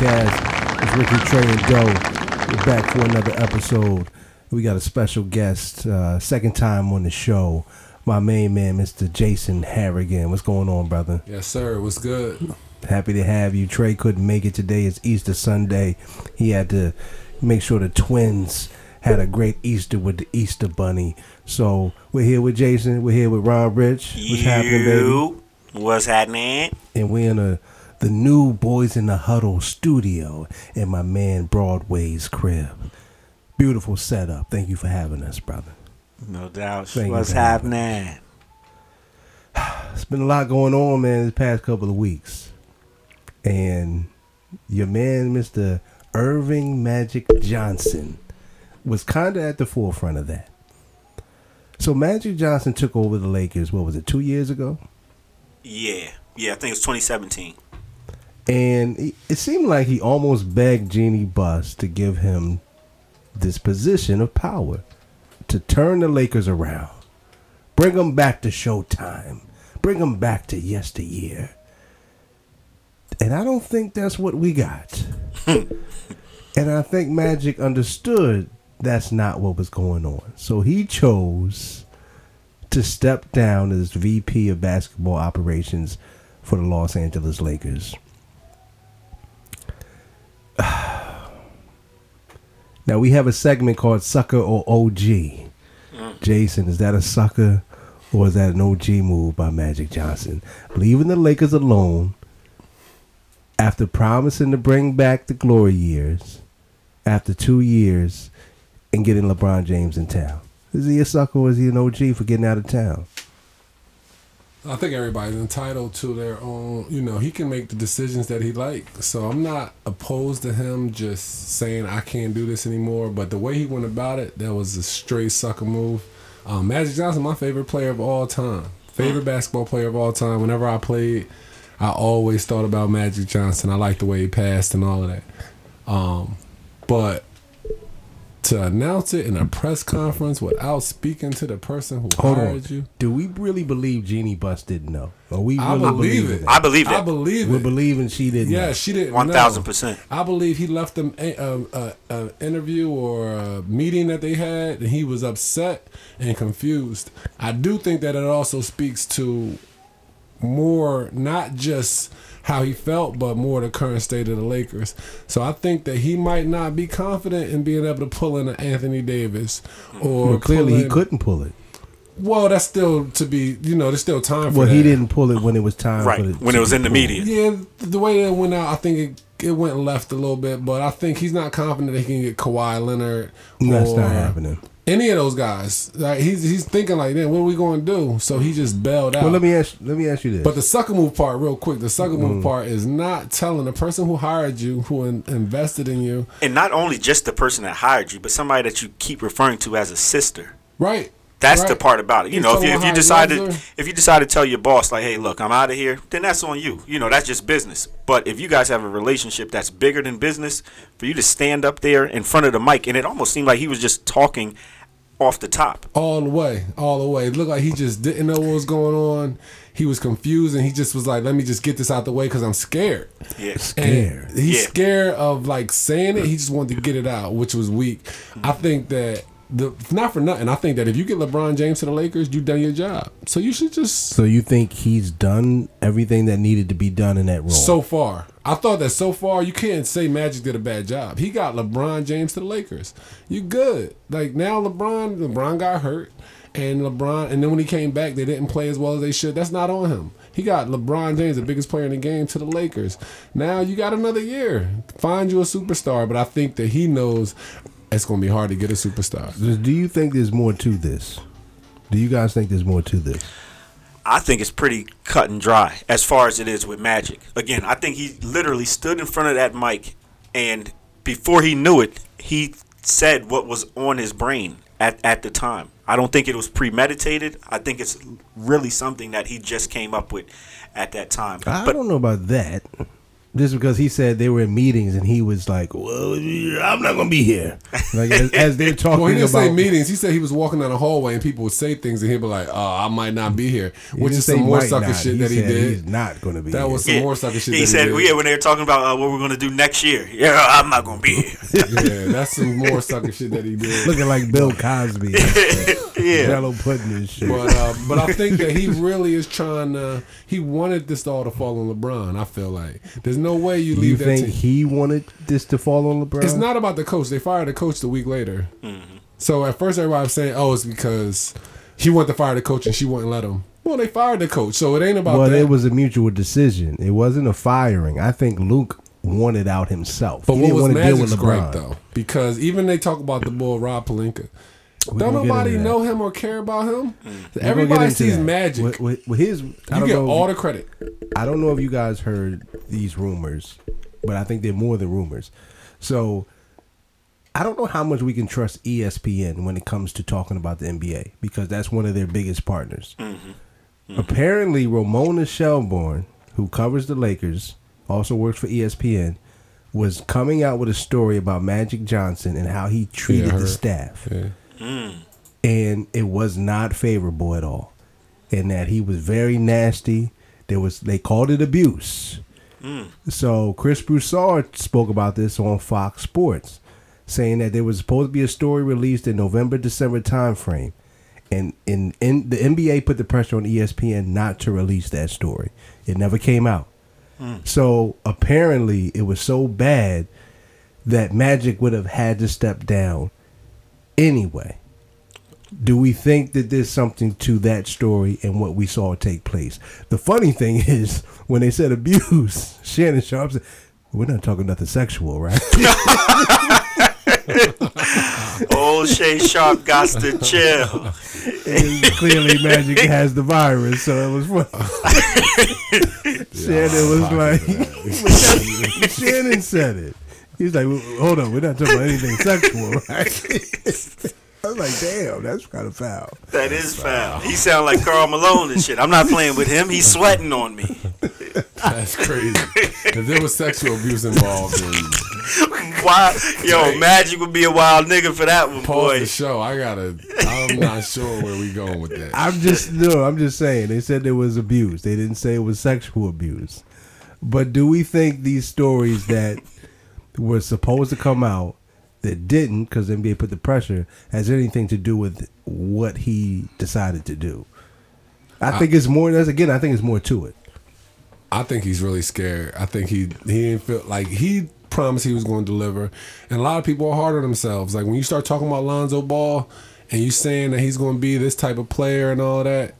podcast. It's Ricky Trey and Doe. We're back for another episode. We got a special guest, uh, second time on the show. My main man, Mr. Jason Harrigan. What's going on, brother? Yes, sir. What's good? Happy to have you. Trey couldn't make it today. It's Easter Sunday. He had to make sure the twins had a great Easter with the Easter Bunny. So we're here with Jason. We're here with Ron Rich. What's happening, baby? What's happening? and we're in a the new Boys in the Huddle studio in my man Broadway's crib. Beautiful setup. Thank you for having us, brother. No doubt. Thank What's happening? It's been a lot going on, man, this past couple of weeks. And your man, Mr. Earvin Magic Johnson, was kind of at the forefront of that. So Magic Johnson took over the Lakers, what was it, two years ago? Yeah. Yeah, I think it's 2017. And it seemed like he almost begged Jeanie Buss to give him this position of power to turn the Lakers around, bring them back to Showtime, bring them back to yesteryear. And I don't think that's what we got. and I think Magic understood that's not what was going on. So he chose to step down as VP of basketball operations for the Los Angeles Lakers. Now we have a segment called Sucker or OG. Mm. Jason, is that a sucker or is that an OG move by Magic Johnson? Leaving the Lakers alone after promising to bring back the glory years after two years and getting LeBron James in town. Is he a sucker or is he an OG for getting out of town? I think everybody's entitled to their own. You know, he can make the decisions that he like. So I'm not opposed to him just saying I can't do this anymore. But the way he went about it, that was a straight sucker move. Um, Magic Johnson, my favorite player of all time, favorite basketball player of all time. Whenever I played, I always thought about Magic Johnson. I like the way he passed and all of that. Um, but to announce it in a press conference without speaking to the person who Hold hired on. you, Do we really believe Jeanie Buss didn't know? Or we I really believe believe it. I believe I that. believe We're believing she didn't Yeah, know. she didn't. Thousand percent. I believe he left them a, a, a, a interview or a meeting that they had, and he was upset and confused. I do think that it also speaks to more not just how he felt, but more the current state of the Lakers. So I think that he might not be confident in being able to pull in an Anthony Davis or Well, clearly pull he couldn't pull it. Well, that's still to be. You know, there's still time for Well, that. he didn't pull it when it was time. Right. For it When it was in the pulled. media. Yeah, the way that went out, I think it it went left a little bit, but I think he's not confident that he can get Kawhi Leonard. That's or not happening. Any of those guys, like he's he's thinking like, then what are we going to do? So he just bailed out. Well, let me ask. Let me ask you this. but the sucker move part, real quick, the sucker Mm. move part is not telling the person who hired you, who in, invested in you, And not only just the person that hired you, but somebody that you keep referring to as a sister. right? That's right. the part about it. You He's know, if you, if you how he decided if you decide to tell your boss like, "Hey, look, I'm out of here," then that's on you. You know, that's just business. But if you guys have a relationship that's bigger than business, for you to stand up there in front of the mic, and it almost seemed like he was just talking off the top. all the way, all the way. It looked like he just didn't know what was going on. He was confused, and he just was like, "Let me just get this out the way because I'm scared." Yeah. Scared. And he's Yeah. scared of like saying it. He just wanted to get it out, which was weak. I think that the not for nothing. I think that if you get LeBron James to the Lakers, you've done your job. So you should just so you think he's done everything that needed to be done in that role? so far. I thought that so far you can't say Magic did a bad job. He got LeBron James to the Lakers. You good. Like now LeBron LeBron got hurt and LeBron and then when he came back they didn't play as well as they should. That's not on him. He got LeBron James, the biggest player in the game, to the Lakers. Now you got another year. Find you a superstar, but I think that he knows it's gonna be hard to get a superstar. Do you think there's more to this? Do you guys think there's more to this? I think it's pretty cut and dry as far as it is with Magic. Again, I think he literally stood in front of that mic, and before he knew it, he said what was on his brain at, at the time. I don't think it was premeditated. I think it's really something that he just came up with at that time. I but don't know about that. Just because he said they were in meetings and he was like, "Well, I'm not gonna be here." Like as, as they're talking Well, he didn't about say meetings. He said he was walking down the hallway and people would say things and he'd be like, "Oh, I might not be here," which didn't is some more might sucker not. shit that he said He's not gonna be. That here. was some more sucker shit. He that said, he did. yeah, when they were talking about uh, what we're going to do next year. Yeah, I'm not going to be here. yeah, that's some more sucker shit that he did. looking like Bill Cosby. Yeah. Jello pudding and shit. But uh, but I think that he really is trying to. He wanted this all to fall on LeBron. I feel like there's no way you you leave that. think team. he wanted this to fall on LeBron? It's not about the coach. They fired the coach the week later. Mm-hmm. So at first everybody was saying, "Oh, it's because he wanted to fire the coach and she wouldn't let him." Well, they fired the coach, so it ain't about Well, that. it was a mutual decision. It wasn't a firing. I think Luke wanted out himself. But he what didn't was want to deal Magic's with gripe though? Because even they talk about the bull Rob Pelinka. We Don't nobody know him or care about him. Mm. We're gonna get Everybody sees that. Magic. With, with, with his, I you don't get know. all the credit. I don't know if you guys heard these rumors, but I think they're more than rumors. So I don't know how much we can trust ESPN when it comes to talking about the NBA because that's one of their biggest partners. Mm-hmm. Mm-hmm. Apparently, Ramona Shelburne, who covers the Lakers, also works for ESPN, was coming out with a story about Magic Johnson and how he treated Yeah, the staff Yeah. Mm. and it was not favorable at all. And that he was very nasty. There was they called it abuse. Mm. So Chris Broussard spoke about this on Fox Sports, saying that there was supposed to be a story released in November December timeframe, and in, in the NBA put the pressure on ESPN not to release that story. It never came out. Mm. So apparently it was so bad that Magic would have had to step down anyway. Do we think that there's something to that story and what we saw take place? The funny thing is, when they said abuse, Shannon Sharpe said, "We're not talking nothing sexual, right?" Old Shay Sharpe got to chill. And clearly, Magic has the virus, so it was funny. Shannon was like, Shannon said it. He's like, "Hold on, we're not talking about anything sexual, right?" I was like, "Damn, that's kind of foul." That is foul. He sound like Karl Malone and shit. I'm not playing with him. He's sweating on me. That's crazy. if there was sexual abuse involved, then Why? Yo, Magic would be a wild nigga for that one, pause boy. the show. I gotta. I'm not sure where we going with that. I'm just no. I'm just saying. They said there was abuse. They didn't say it was sexual abuse. But do we think these stories that were supposed to come out that didn't because NBA put the pressure has anything to do with what he decided to do? I think it's more. That's again. I think it's more to it. I think he's really scared. I think he he didn't feel like he promised he was going to deliver, and a lot of people are hard on themselves. Like when you start talking about Lonzo Ball, and you saying that he's going to be this type of player and all that,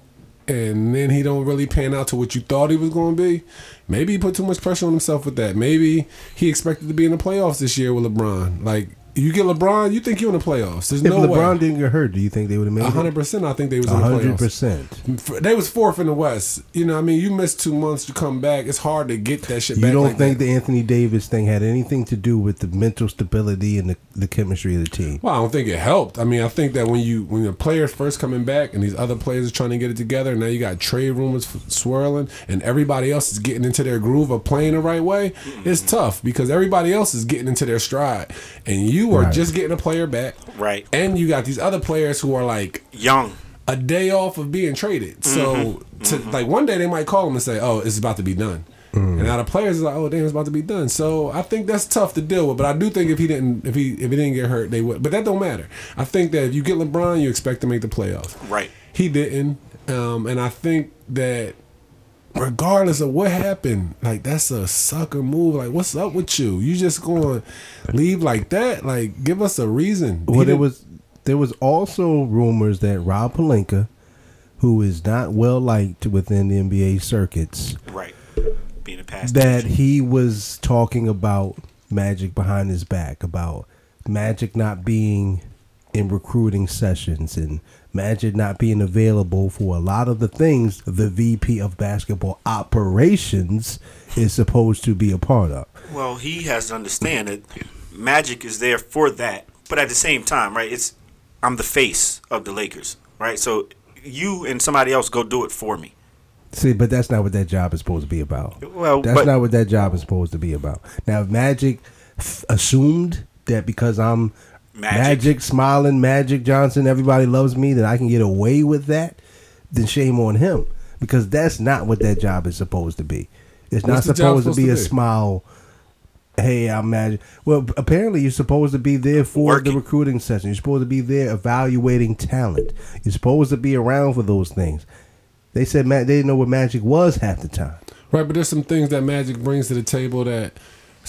and then he don't really pan out to what you thought he was going to be. Maybe he put too much pressure on himself with that. Maybe he expected to be in the playoffs this year with LeBron. Like you get LeBron, you think you're in the playoffs. There's If no LeBron way. didn't get hurt, do you think they would have made hundred it? percent, I think they was in the hundred playoffs. percent. They was fourth in the West. You know, I mean, you missed two months to come back. It's hard to get that shit You don't like think that. the Anthony Davis thing had anything to do with the mental stability and the, the chemistry of the team? Well, I don't think it helped. I mean, I think that when you when the players first coming back and these other players are trying to get it together, and now you got trade rumors swirling, and everybody else is getting into their groove of playing the right way. It's tough because everybody else is getting into their stride, and you are Right. just getting a player back, Right. and you got these other players who are like Young. a day off of being traded. So, mm-hmm. to, mm-hmm. like one day they might call him and say, "Oh, it's about to be done," mm. and now the players are like, "Oh, damn, it's about to be done." So I think that's tough to deal with. But I do think if he didn't, if he if he didn't get hurt, they would. But that don't matter. I think that if you get LeBron, you expect to make the playoffs. Right. He didn't, um, and I think that regardless of what happened, like that's a sucker move. Like, what's up with you? You just going to leave like that? Like, give us a reason. He Well, there was there was also rumors that Rob Pelinka, who is not well liked within the NBA circuits, Right. Being a past that he was talking about Magic behind his back, about Magic not being in recruiting sessions and Magic not being available for a lot of the things the VP of basketball operations is supposed to be a part of. Well, he has to understand that Magic is there for that, but at the same time, right? It's I'm the face of the Lakers, right? So you and somebody else go do it for me. See, but that's not what that job is supposed to be about. Well, That's but not what that job is supposed to be about. Now, Magic f- assumed that because I'm Magic. Magic. smiling Magic Johnson, everybody loves me, that I can get away with that, then shame on him. Because that's not what that job is supposed to be. It's not What's the job supposed to supposed be to a be? smile. Hey, I'm Magic. Well, apparently you're supposed to be there for Working. the recruiting session. You're supposed to be there evaluating talent. You're supposed to be around for those things. They said Ma- they didn't know what Magic was half the time. Right, but there's some things that Magic brings to the table that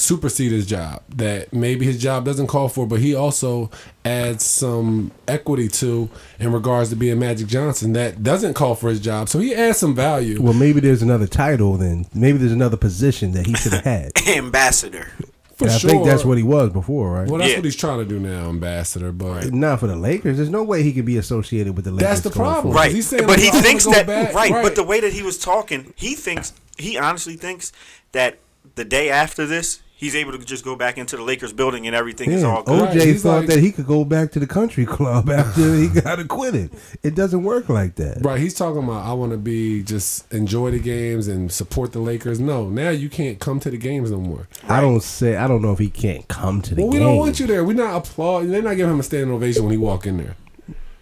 supersede his job that maybe his job doesn't call for, but he also adds some equity to in regards to being Magic Johnson that doesn't call for his job. So he adds some value. Well, maybe there's another title then. Maybe there's another position that he should have had. ambassador. For And I sure. think that's what he was before, right? Well, that's Yeah. what he's trying to do now, ambassador. But Not for the Lakers. There's no way he could be associated with the Lakers. That's the problem. Right, He's saying, but he thinks that right, Right. But the way that he was talking, he thinks he honestly thinks that the day after this, he's able to just go back into the Lakers building and everything is Yeah, all good. OJ he's thought like- that he could go back to the country club after he got acquitted. It doesn't work like that. Right, he's talking about I want to be just enjoy the games and support the Lakers. No, now you can't come to the games no more. I don't say. I don't know if he can't come to the Well, we game. don't want you there. We're not applauding. They're not giving him a standing ovation when he walk in there.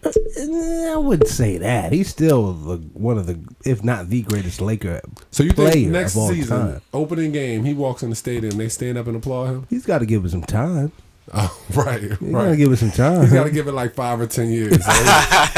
I wouldn't say that. He's still the, one of the, if not the greatest Laker. So you player think next season, time. opening game, he walks in the stadium, they stand up and applaud him? He's got to give it some time. Oh, right, He's got to right. give it some time. He's got to give it like five or ten years.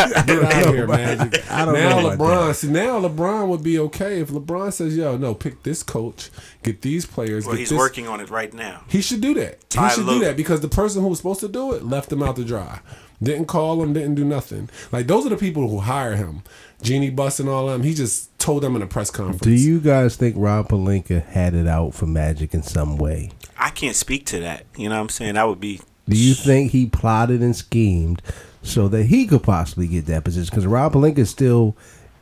So Get out of here, Magic. I don't now know LeBron, see now LeBron would be okay if LeBron says, "Yo, no, pick this coach, get these players." Well, get he's this. working on it right now. He should do that. Ty he should Lue. do that because the person who was supposed to do it left him out to dry. Didn't call him, didn't do nothing. Like those are the people who hire him. Jeanie Buss and all of them. He just told them in a press conference. Do you guys think Rob Pelinka had it out for Magic in some way? I can't speak to that. You know what I'm saying? That would be Do you think he plotted and schemed so that he could possibly get that position? Because Rob Pelinka is still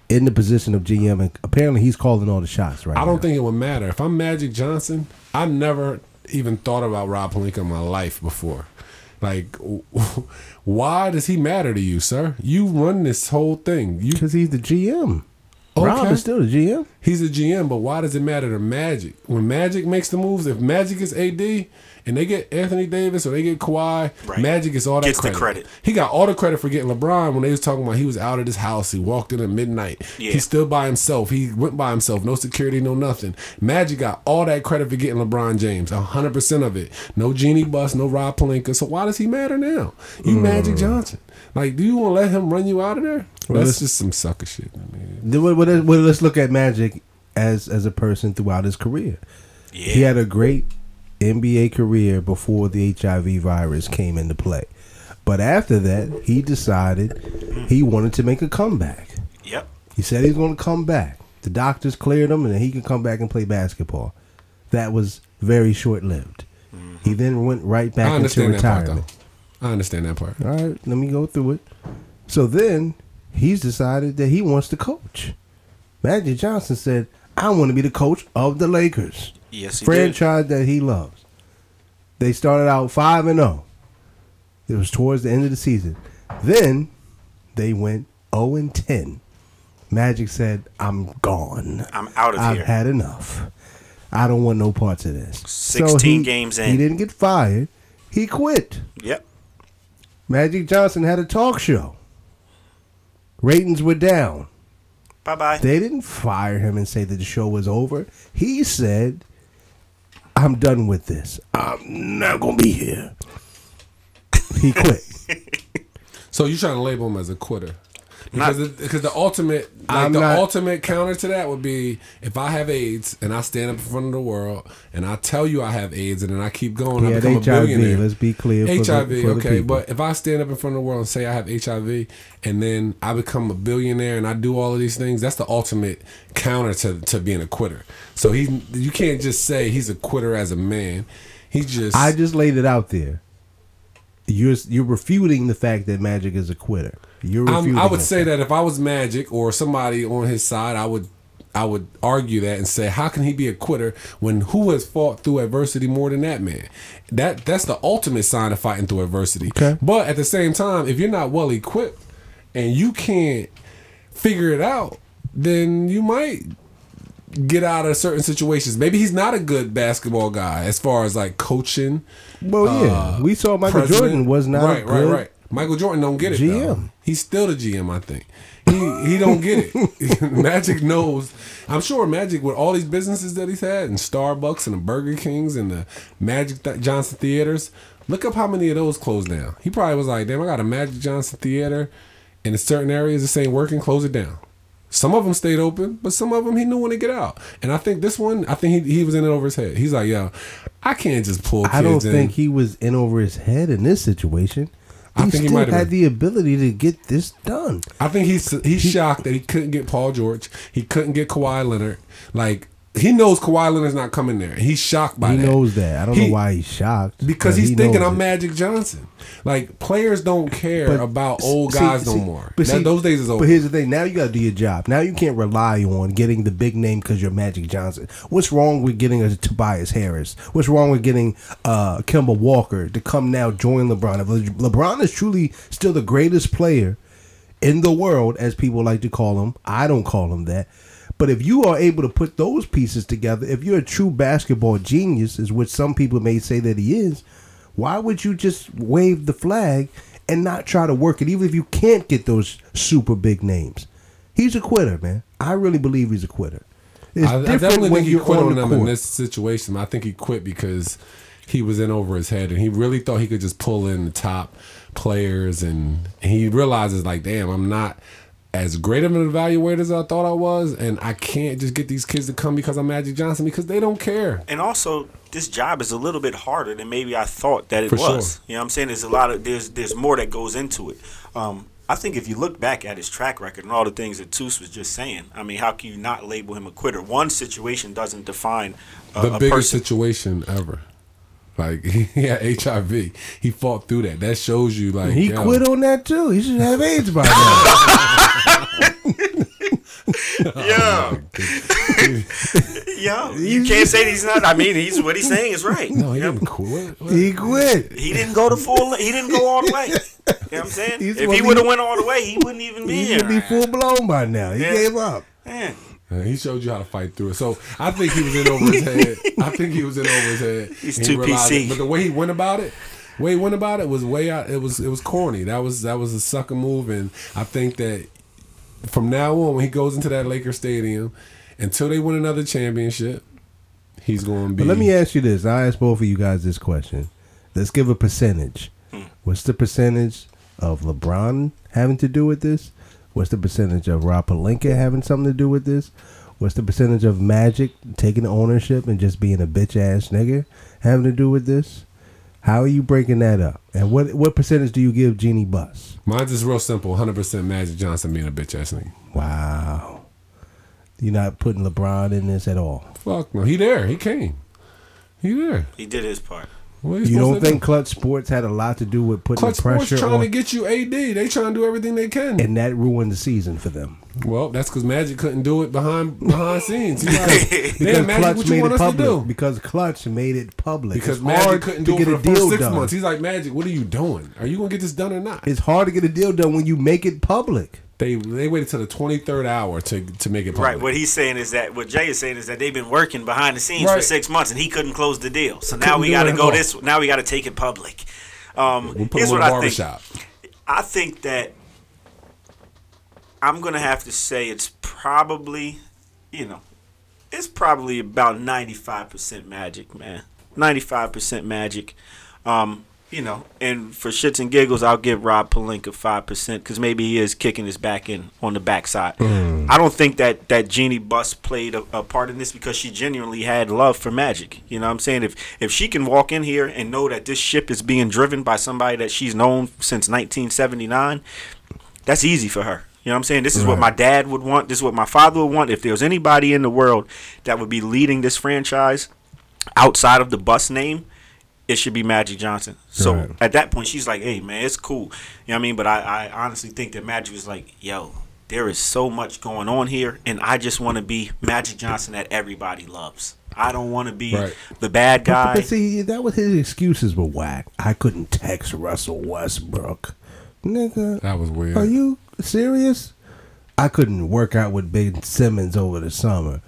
in the position of GM, and apparently he's calling all the shots right I don't now. think it would matter. If I'm Magic Johnson, I never even thought about Rob Pelinka in my life before. Like, why does he matter to you, sir? You run this whole thing. You because he's the GM. Rob Okay. is still the GM. He's a GM, but why does it matter to Magic? When Magic makes the moves, if Magic is AD and they get Anthony Davis or they get Kawhi, Right. Magic gets all that Gets the credit. credit. He got all the credit for getting LeBron when they was talking about he was out of his house. He walked in at midnight. Yeah. He's still by himself. He went by himself. No security, no nothing. Magic got all that credit for getting LeBron James. hundred percent of it. No Jeanie Buss, no Rob Pelinka. So why does he matter now? You hmm. Magic Johnson. Like, do you want to let him run you out of there? Well, That's just some sucker shit, man. Then what- what- what- let's look at Magic as as a person throughout his career. yeah. He had a great NBA career before the HIV virus came into play. But after that, he decided he wanted to make a comeback. Yep. He said he's going to come back. The doctors cleared him, and he could come back and play basketball. That was very short lived. Mm-hmm. He then went right back I into understand that part, retirement. I understand that part. All right, let me go through it. So then he's decided that he wants to coach. Magic Johnson said, I want to be the coach of the Lakers Yes, he did. franchise that he loves. They started out five and zero. It was towards the end of the season. Then they went zero and ten. Magic said, "I'm gone. I'm out of here. I've had enough. I don't want no parts of this." 16 he- games in, He didn't get fired. He quit. Yep. Magic Johnson had a talk show. Ratings were down. Bye bye. They didn't fire him and say that the show was over. He said, I'm done with this. I'm not to be here. He quit. So you're trying to label him as a quitter. Not- Because, because the ultimate, like I'm the not- ultimate counter to that would be if I have AIDS and I stand up in front of the world and I tell you I have AIDS and then I keep going, He I become a billionaire. Let's be clear. For HIV, the, okay, but if I stand up in front of the world and say I have HIV, and then I become a billionaire and I do all of these things, that's the ultimate counter to, to being a quitter. So he, you can't just say he's a quitter as a man. He just, I just laid it out there. You're you're refuting the fact that Magic is a quitter. You're. I'm, I would say that if I was Magic or somebody on his side, I would I would argue that and say, how can he be a quitter when who has fought through adversity more than that man? That that's the ultimate sign of fighting through adversity. Okay. But at the same time, if you're not well equipped and you can't figure it out, then you might get out of certain situations. Maybe he's not a good basketball guy as far as like coaching. Well, yeah, uh, we saw Michael president. Jordan was not right, a good. right, right. Michael Jordan don't get it. GM. Though. He's still the GM, I think. He he don't get it. Magic knows. I'm sure Magic with all these businesses that he's had, and Starbucks and the Burger Kings and the Magic Th- Johnson theaters. Look up how many of those closed down. He probably was like, "Damn, I got a Magic Johnson theater in certain areas. This ain't working. Close it down." Some of them stayed open, but some of them he knew when to get out. And I think this one, I think he, he was in it over his head. He's like, "Yo, I can't just pull." Kids I don't in. think he was in over his head in this situation. He I think he still might have had been. the ability to get this done. I think he's he's shocked that he couldn't get Paul George. He couldn't get Kawhi Leonard. Like he knows Kawhi Leonard's not coming there. He's shocked by it. He that. knows that. I don't He- know why he's shocked. because he's he thinking I'm it. Magic Johnson. Like players don't care But about old see- guys no more. But That- see, those days is over. But here's the thing: now you got to do your job. Now you can't rely on getting the big name because you're Magic Johnson. What's wrong with getting a Tobias Harris? What's wrong with getting uh, Kemba Walker to come now join LeBron? If LeBron is truly still the greatest player in the world, as people like to call him, I don't call him that. But if you are able to put those pieces together, if you're a true basketball genius, is what some people may say that he is, why would you just wave the flag and not try to work it, even if you can't get those super big names? He's a quitter, man. I really believe he's a quitter. It's I, I definitely when think he quit on on the them in this situation. I think he quit because he was in over his head and he really thought he could just pull in the top players and he realizes like, damn, I'm not as great of an evaluator as I thought I was, and I can't just get these kids to come because I'm Magic Johnson because they don't care. And also, this job is a little bit harder than maybe I thought that it For was. sure. You know what I'm saying? There's a lot of there's there's more that goes into it. Um, I think if you look back at his track record and all the things that Toos was just saying, I mean, how can you not label him a quitter? One situation doesn't define a, The biggest person. situation ever. Like he had HIV, he fought through that. That shows you like he yo, quit on that too. He should have AIDS by now. Oh, yeah, yeah. You can't say he's not. I mean, he's what he's saying is right. No, he You know? didn't quit. What? he quit. He didn't go to full. He didn't go all the way. You know what I'm saying? He's if he he- would have went all the way, he wouldn't even be here. He would be full blown by now. He Yeah. gave up. Man. Uh, he showed you how to fight through it. So I think he was in over his head. I think he was in over his head. He's he too PC. it. But the way he went about it, way he went about it was way out. It was it was corny. That was that was a sucker move. And I think that from now on, when he goes into that Laker stadium, until they win another championship, he's going to be. But let me ask you this. I ask both of you guys this question. Let's give a percentage. What's the percentage of LeBron having to do with this? What's the percentage of Rob Pelinka having something to do with this? What's the percentage of Magic taking ownership and just being a bitch ass nigga having to do with this? How are you breaking that up? And what what percentage do you give Jeanie Buss? Mine's is real simple. 100% Magic Johnson being a bitch ass nigga. Wow. You're not putting LeBron in this at all. Fuck no. He there. He came. He there. He did his part. You don't to do? think Clutch Sports had a lot to do with putting Clutch the Sports pressure trying on, to get you AD. They trying to do everything they can. and that ruined the season for them? Well, that's because Magic couldn't do it behind behind scenes. He's like, Because Magic, Clutch what you made want it us to public. do? Because Clutch made it public. Because it's Magic couldn't do it a for the first deal six done. months. He's like, Magic, what are you doing? Are you gonna get this done or not? It's hard to get a deal done when you make it public. They they waited till the twenty third hour to to make it public. Right. What he's saying is that what Jay is saying is that they've been working behind the scenes for six months and he couldn't close the deal. So now we got to go this. Now we got to take it public. Um, We'll put here's what I think. I think that I'm gonna have to say it's probably, you know, it's probably about 95% magic, man. 95% magic. Um, you know, and for shits and giggles, I'll give Rob Pelinka 5% because maybe he is kicking his back in on the backside. Hmm. I don't think that, that Jeanie Buss played a, a part in this because she genuinely had love for magic. You know what I'm saying? If, if she can walk in here and know that this ship is being driven by somebody that she's known since 1979, that's easy for her. You know what I'm saying? This is what my dad would want. This is what my father would want. If there was anybody in the world that would be leading this franchise outside of the Buss name, it should be Magic Johnson. So Right. at that point, she's like, hey, man, it's cool. You know what I mean? But I, I honestly think that Magic was like, yo, there is so much going on here, and I just want to be Magic Johnson that everybody loves. I don't want to be Right. the bad But, guy. but see, that was his excuses were whack. I couldn't text Russell Westbrook. Nigga, That was weird. are you serious? I couldn't work out with Ben Simmons over the summer.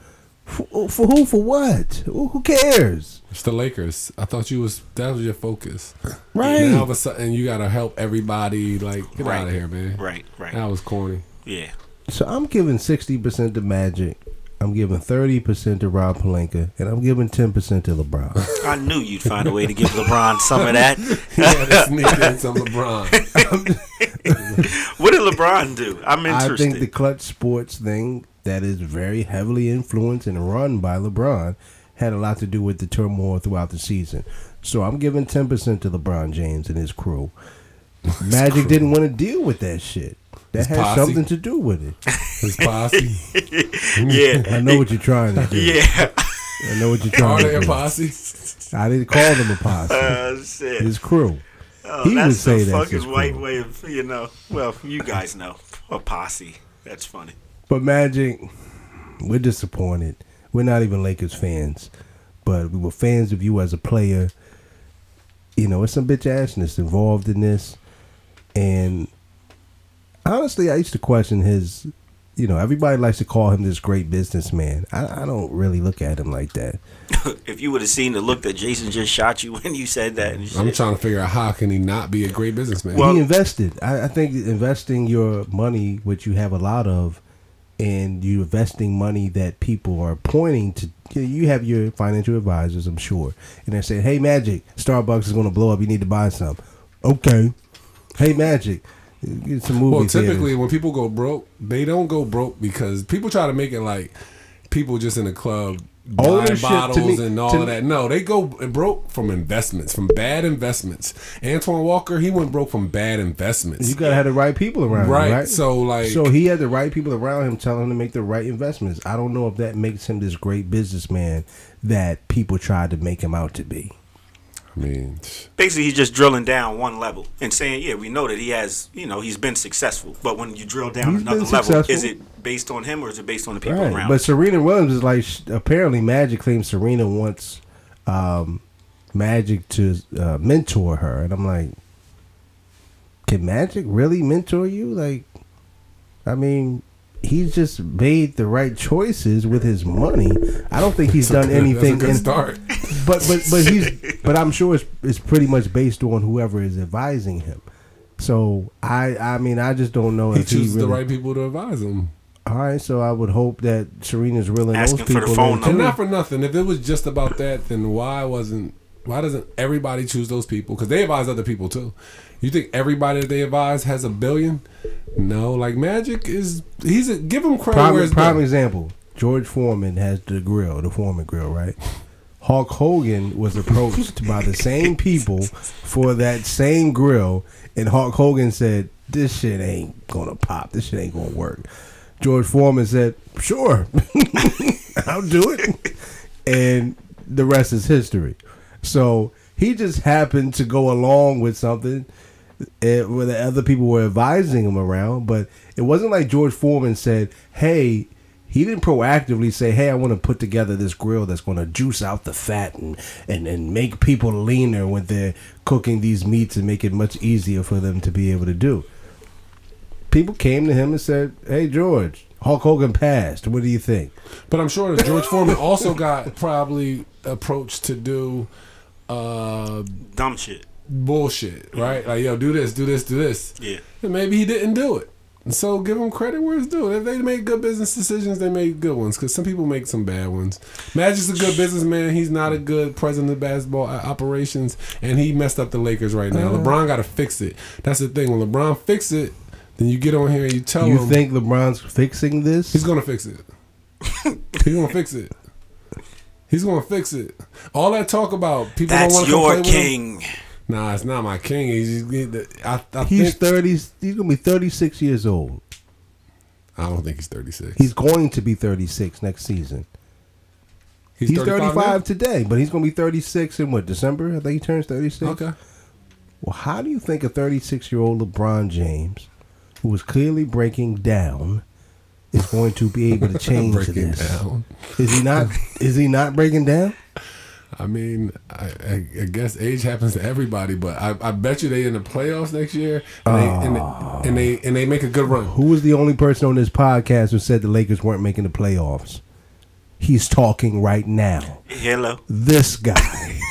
For, for who? For what? Who who cares? It's the Lakers. I thought you was that was your focus. Right. Now all of a sudden you gotta help everybody. Like get Right. out of here, man. Right, right. That was corny. Yeah. So I'm giving sixty percent to Magic. I'm giving thirty percent to Rob Pelinka, and I'm giving ten percent to LeBron. I knew you'd find a way to give LeBron some of that. He had to sneak in some LeBron. what did LeBron do? I'm interested. I interested. think the clutch sports thing that is very heavily influenced and run by LeBron had a lot to do with the turmoil throughout the season. So I'm giving ten percent to LeBron James and his crew. Magic didn't want to deal with that shit. That His has posse. something to do with it. His posse. yeah. I know what you're trying to do. Yeah. I know what you're Are trying they to a do. posse? I didn't call them a posse. Uh, shit. His crew. Oh, he would that's say the that's fucking white crew. way of, you know. Well, you guys know. A posse. That's funny. But Magic, we're disappointed. We're not even Lakers fans, but we were fans of you as a player. You know, it's some bitch assness involved in this, and honestly, I used to question his. You know, everybody likes to call him this great businessman. I, I don't really look at him like that. if you would have seen the look that Jason just shot you when you said that and shit. I'm trying to figure out how can he not be a great businessman. Well- he invested. I, I think investing your money, which you have a lot of, and you're investing money that people are pointing to. you have your financial advisors, I'm sure, and they're saying, "Hey, Magic, Starbucks is going to blow up. You need to buy some." Okay. Hey, Magic, get some movie Well, typically theaters. when people go broke, they don't go broke because people try to make it like people just in the club Ownership bottles me- and all of that. No, they go broke from investments, from bad investments. Antoine Walker, he went broke from bad investments. You gotta have the right people around, right? right? So like, So he had the right people around him telling him to make the right investments. I don't know if that makes him this great businessman that people tried to make him out to be. I mean, Basically, he's just drilling down one level and saying, yeah, we know that he has, you know, he's been successful. But when you drill down He's another been level, successful. is it based on him or is it based on the people Right. around? But Serena Williams is like sh- apparently Magic claims Serena wants um, Magic to uh, mentor her, and I'm like, can Magic really mentor you? Like, I mean, he's just made the right choices with his money. I don't think he's done anything. That's a good in- start. but but but he's but I'm sure it's it's pretty much based on whoever is advising him. So I I mean I just don't know He if he really. the right people to advise him. All right, so I would hope that Serena's reeling those Asking for the people phone in And too. not for nothing. If it was just about that, then why wasn't why doesn't everybody choose those people? Because they advise other people too. You think everybody that they advise has a billion? No, like Magic is he's a give him credit where Prime, prime example: George Foreman has the grill, the Foreman grill, right? Hulk Hogan was approached by the same people for that same grill, and Hulk Hogan said, "This shit ain't gonna pop. This shit ain't gonna work." George Foreman said, "Sure, I'll do it," and the rest is history. So he just happened to go along with something eh, where the other people were advising him around, but it wasn't like George Foreman said, "Hey." He didn't proactively say, "Hey, I want to put together this grill that's going to juice out the fat and, and and make people leaner when they're cooking these meats and make it much easier for them to be able to do." People came to him and said, "Hey, George, Hulk Hogan passed. What do you think?" But I'm sure that George Foreman also got probably approached to do uh Dumb shit. bullshit, right? Like, yo, do this, do this, do this. Yeah. And maybe he didn't do it. And so give him credit where it's due. If they make good business decisions, they make good ones. Because some people make some bad ones. Magic's a good businessman. He's not a good president of basketball uh, operations, and he messed up the Lakers right now. LeBron got to fix it. That's the thing. When LeBron fix it, then you get on here and you tell You him You think LeBron's fixing this? he's gonna fix it. he's gonna fix it. He's gonna fix it. All that talk about people don't want to your play with him. king. Nah, it's not my king. He's, he, I, I He's think, thirty. He's gonna be thirty six years old. I don't think he's 36. He's going to be thirty six next season. He's, thirty 35 five today, but he's gonna be thirty six in what December? I think he turns thirty six. Okay. Well, how do you think a thirty six year old LeBron James, who is clearly breaking down, is going to be able to change Breaking this? down. Is he not? is he not breaking down? I mean, I, I, I guess age happens to everybody, but I, I bet you they in the playoffs next year, and, they, and, they, and they and they make a good run. Who was the only person on this podcast who said the Lakers weren't making the playoffs? He's talking right now. Hello. This guy.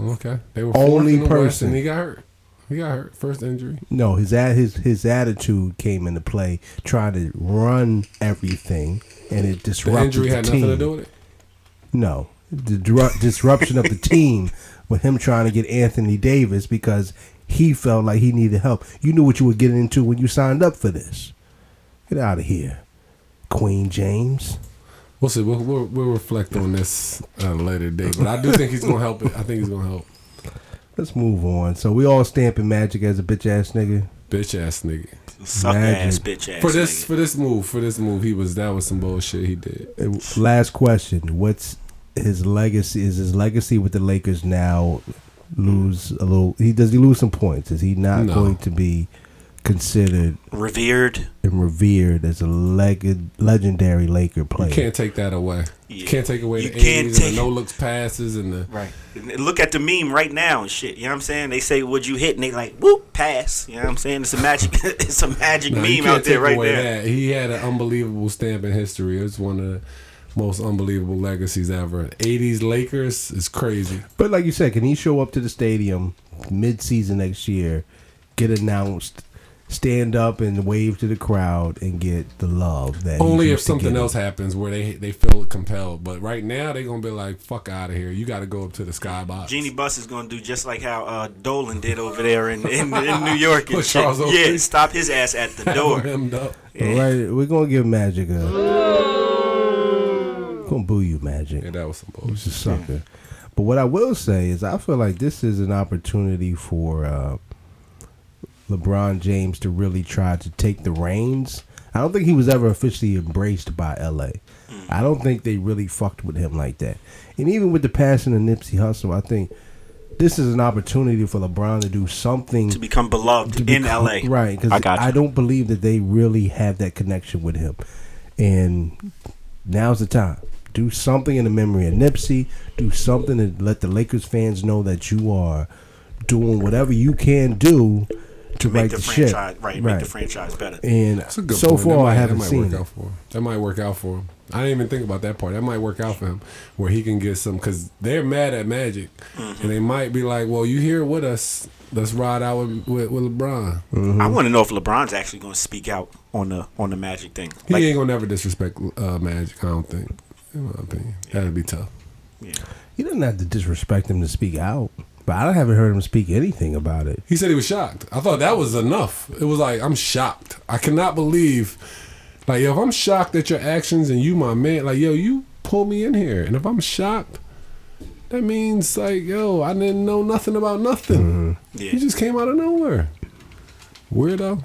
Okay, they were Only only person. person. and he got hurt. He got hurt. First injury. no, his ad, his his attitude came into play, trying to run everything, and it The disrupted injury the had team. nothing to do with it. No, the dru- disruption of the team with him trying to get Anthony Davis because he felt like he needed help. You knew what you were getting into when you signed up for this. Get out of here, Queen James. We'll see. We'll, we'll, we'll reflect on this at a later date, but I do think he's gonna help it. I think he's gonna help. Let's move on. So we all stamping Magic as a bitch ass nigga. Bitch ass nigga. Suck ass, bitch ass. For this nigga. for this move, for this move, he was that was some bullshit he did. Uh, Last question: What's his legacy? Is his legacy with the Lakers now lose a little? He does he lose some points? Is he not No. going to be considered Revered. and revered as a leg- legendary Laker player? You can't take that away. Yeah. You can't take away You the can't 80s take- and the no looks passes and the Right. Look at the meme right now and shit. You know what I'm saying? They say, "Would you hit?" And they like, "Whoop, pass." You know what I'm saying? It's a magic. it's a magic Nah, you meme out there right there. That. He had an unbelievable stamp in history. It's one of the most unbelievable legacies ever. 80s Lakers is crazy. But like you said, can he show up to the stadium mid-season next year, get announced, stand up and wave to the crowd, and get the love that Only if something get? else happens where they they feel compelled. But right now they're gonna be like, "Fuck out of here! You got to go up to the skybox." Jeanie Buss is gonna do just like how uh, Dolan did over there in, in, in New York. And With shit. Charles Yeah, stop his ass at the door. him hemmed up. All right, we're gonna give Magic a. Gonna boo you, Magic. Yeah, that was some He's bullshit. a sucker. But what I will say is, I feel like this is an opportunity for uh, LeBron James to really try to take the reins. I don't think he was ever officially embraced by LA. I don't think they really fucked with him like that. And even with the passing of Nipsey Hussle, I think this is an opportunity for LeBron to do something To become beloved to in LA. Right, because I got. I don't believe that they really have that connection with him. And now's the time. Do something in the memory of Nipsey. Do something to let the Lakers fans know that you are doing whatever you can do to, Make right the the, ship. franchise right, Make the franchise better. And That's a good so point. Far, might- I haven't might seen work it. out for him. That might work out for him. I didn't even think about that part. That might work out for him, where he can get some because they're mad at Magic, Mm-hmm. and they might be like, "Well, you here with us? Let's ride out with with, with LeBron. Mm-hmm. I want to know if LeBron's actually going to speak out on the on the Magic thing. He Like, ain't gonna never disrespect uh, Magic. I don't think. In my opinion, that'd be tough. yeah. He doesn't have to disrespect him to speak out. But I haven't heard him speak anything about it. He said he was shocked. I thought that was enough. It was like I'm shocked. I cannot believe. Like yo, if I'm shocked at your actions and you my man, like yo, you pull me in here, and if I'm shocked, that means like yo, I didn't know nothing about nothing. Yeah. You just came out of nowhere. Weirdo.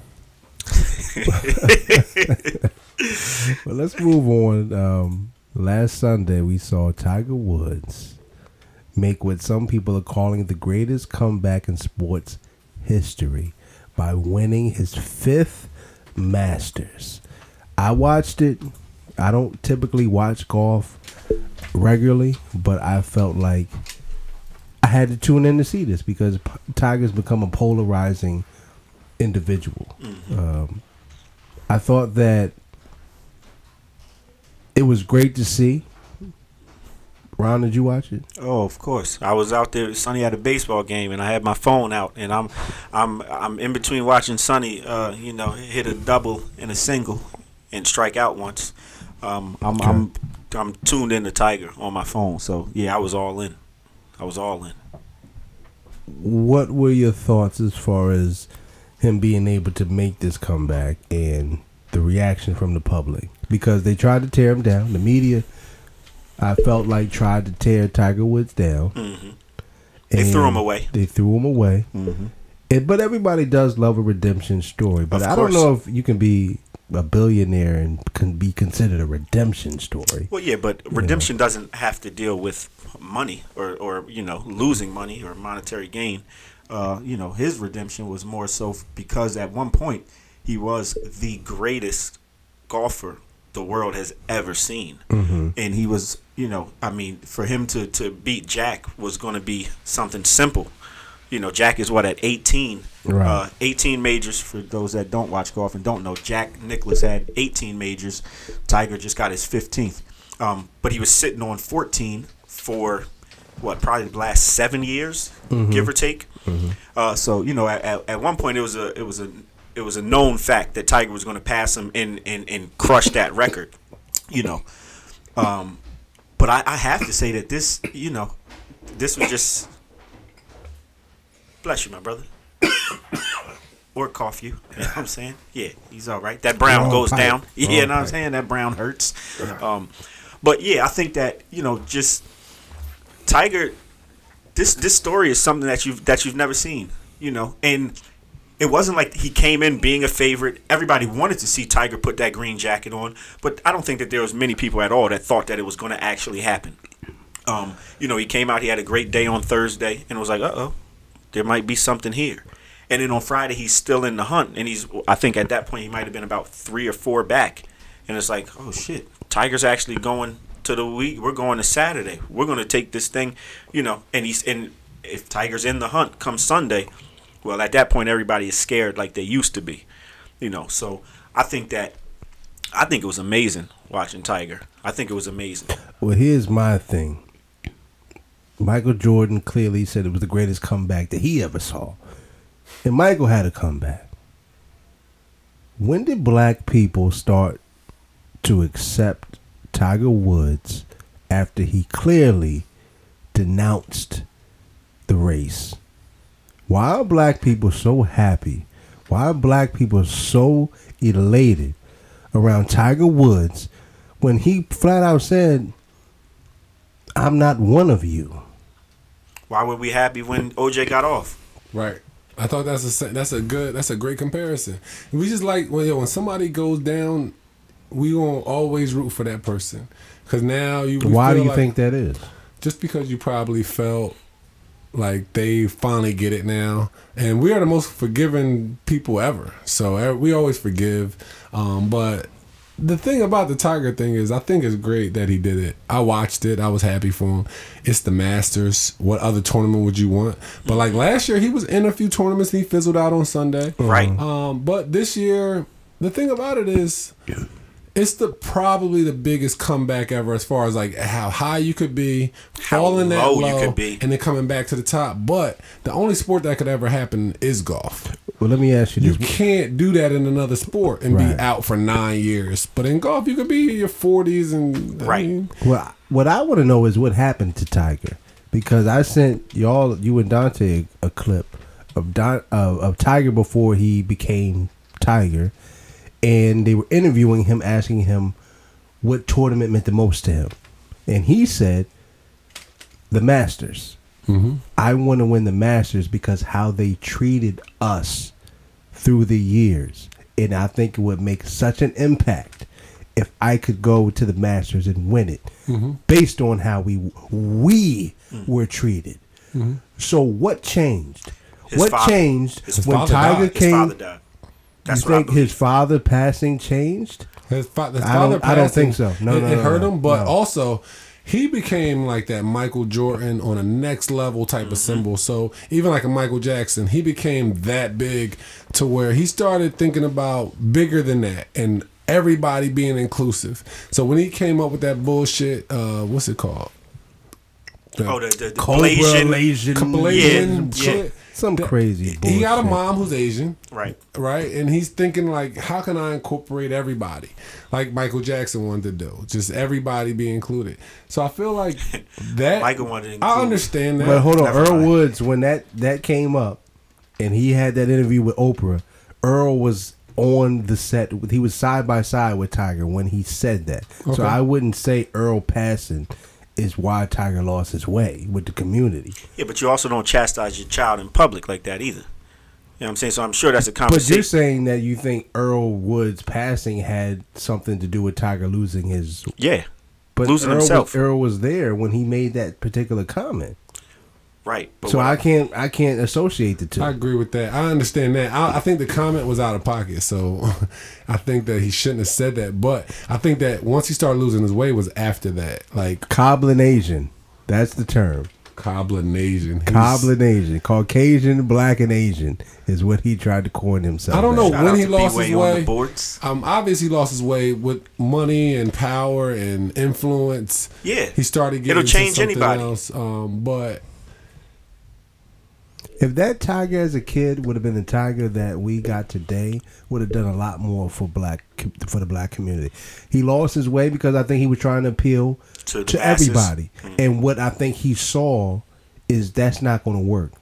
Well, let's move on. Um, last Sunday, we saw Tiger Woods make what some people are calling the greatest comeback in sports history by winning his fifth Masters. I watched it. I don't typically watch golf regularly, but I felt like I had to tune in to see this because Tiger's become a polarizing individual. Um, I thought that it was great to see. Ron, did you watch it? Oh, of course. I was out there. Sonny had a baseball game, and I had my phone out, and I'm, I'm, I'm in between watching Sonny, uh, you know, hit a double and a single, and strike out once. Um, I'm, I'm, I'm tuned in to Tiger on my phone. So yeah, I was all in. I was all in. What were your thoughts as far as him being able to make this comeback and the reaction from the public? Because they tried to tear him down. The media, I felt like, tried to tear Tiger Woods down. hmm They threw him away. They threw him away. Mm-hmm. It, but everybody does love a redemption story. But I don't know if you can be a billionaire and can be considered a redemption story. Well, yeah, but redemption doesn't have to deal with money or, or you know losing money or monetary gain. Uh, you know, his redemption was more so because at one point he was the greatest golfer the world has ever seen. Mm-hmm. And he was, you know, I mean, for him to to beat Jack was going to be something simple. You know, Jack is what at 18. Right. Uh, 18 majors for those that don't watch golf and don't know. Jack Nicklaus had 18 majors. Tiger just got his 15th. Um, but he was sitting on 14 for what probably the last seven years, give or take. Uh, so you know, at, at, at one point it was a it was a it was a known fact that Tiger was going to pass him and, and and crush that record. You know, um, but I, I have to say that this you know this was just bless you, my brother. Or cough you. You know what I'm saying? Yeah, he's all right. That brown goes pipe. down. Yeah, you know what I'm saying? That brown hurts. Um, but yeah, I think that, you know, just Tiger this this story is something that you've that you've never seen, you know. And it wasn't like he came in being a favorite. Everybody wanted to see Tiger put that green jacket on, but I don't think that there was many people at all that thought that it was going to actually happen. Um, you know, he came out, he had a great day on Thursday, and was like, "Uh oh, there might be something here." And then on Friday, he's still in the hunt, and he's I think at that point he might have been about three or four back, and it's like, "Oh shit, Tiger's actually going to the week. We're going to Saturday. We're going to take this thing, you know." And he's and if Tiger's in the hunt come Sunday, well, at that point everybody is scared like they used to be, you know. So I think that I think it was amazing watching Tiger. I think it was amazing. Well, here's my thing. Michael Jordan clearly said it was the greatest comeback that he ever saw. And Michael had a comeback. When did black people start to accept Tiger Woods after he clearly denounced the race? Why are black people so happy? Why are black people so elated around Tiger Woods when he flat out said, I'm not one of you? Why were we happy when OJ got off? Right. I thought that's a that's a good that's a great comparison. We just like when yo, when somebody goes down, we gonna always root for that person because now you. we Why do you like- think that is? Just because you probably felt like they finally get it now, and we are the most forgiving people ever. So we always forgive. Um, but the thing about the Tiger thing is, I think it's great that he did it. I watched it. I was happy for him. It's the Masters. What other tournament would you want? But like last year, he was in a few tournaments. He fizzled out on Sunday. Right. Um, but this year, the thing about it is, it's the probably the biggest comeback ever as far as like how high you could be, How falling that low low, you could be. and then coming back to the top. But the only sport that could ever happen is golf. Well, let me ask you You this. can't do that in another sport and Right. be out for nine years. But in golf, you could be in your forties and I Right. mean, Well, what I want to know is what happened to Tiger, because I sent y'all, you and Dante, a, a clip of Don, of, of Tiger before he became Tiger, and they were interviewing him, asking him what tournament meant the most to him, and he said, "The Masters." Mm-hmm. I want to win the Masters because how they treated us through the years. And I think it would make such an impact if I could go to the Masters and win it mm-hmm. based on how we we mm. were treated. Mm-hmm. So what changed? His what father- changed his when Tiger died. His came? Father. That's you think his father passing changed? his, fa- his I father don't- I don't think so. No, it, no, it hurt no, him. But no. also, he became like that Michael Jordan on a next level type Mm-hmm. of symbol. So even like a Michael Jackson, he became that big to where he started thinking about bigger than that and everybody being inclusive. So when he came up with that bullshit, uh, what's it called? Oh, the, the, the Cobra, Blasian- Asian, Blasian Yeah, shit. Some crazy. Bullshit. He got a mom who's Asian. Right. right? And he's thinking like, how can I incorporate everybody, like Michael Jackson wanted to do, just everybody be included. So I feel like that. Michael wanted to I understand that. But hold on, Never Earl mind. Woods when that that came up, and he had that interview with Oprah. Earl was on the set. He was side by side with Tiger when he said that. Okay. So I wouldn't say Earl passing is why Tiger lost his way with the community. Yeah, but you also don't chastise your child in public like that either. You know what I'm saying? So I'm sure that's a conversation. But you're saying that you think Earl Woods passing had something to do with Tiger losing his. yeah. But Losing Earl himself. Earl was there when he made that particular comment. Right. But So what I can't I can't associate the two. I agree with that. I understand that. I, I think the comment was out of pocket, so I think that he shouldn't have said that. But I think that once he started losing his way was after that, like Cablinasian. That's the term. Cablinasian. He's- Coblin Asian. Caucasian, black, and Asian is what he tried to coin himself. I don't know. Shout when he lost B-Way his on way. the boards. Um, obviously he lost his way with money and power and influence. Yeah. he started getting It'll into change something anybody. Else. Um, but If that tiger as a kid would have been the tiger that we got today, would have done a lot more for black for the black community. He lost his way because I think he was trying to appeal To to, the masses. everybody, and what I think he saw is that's not going to work.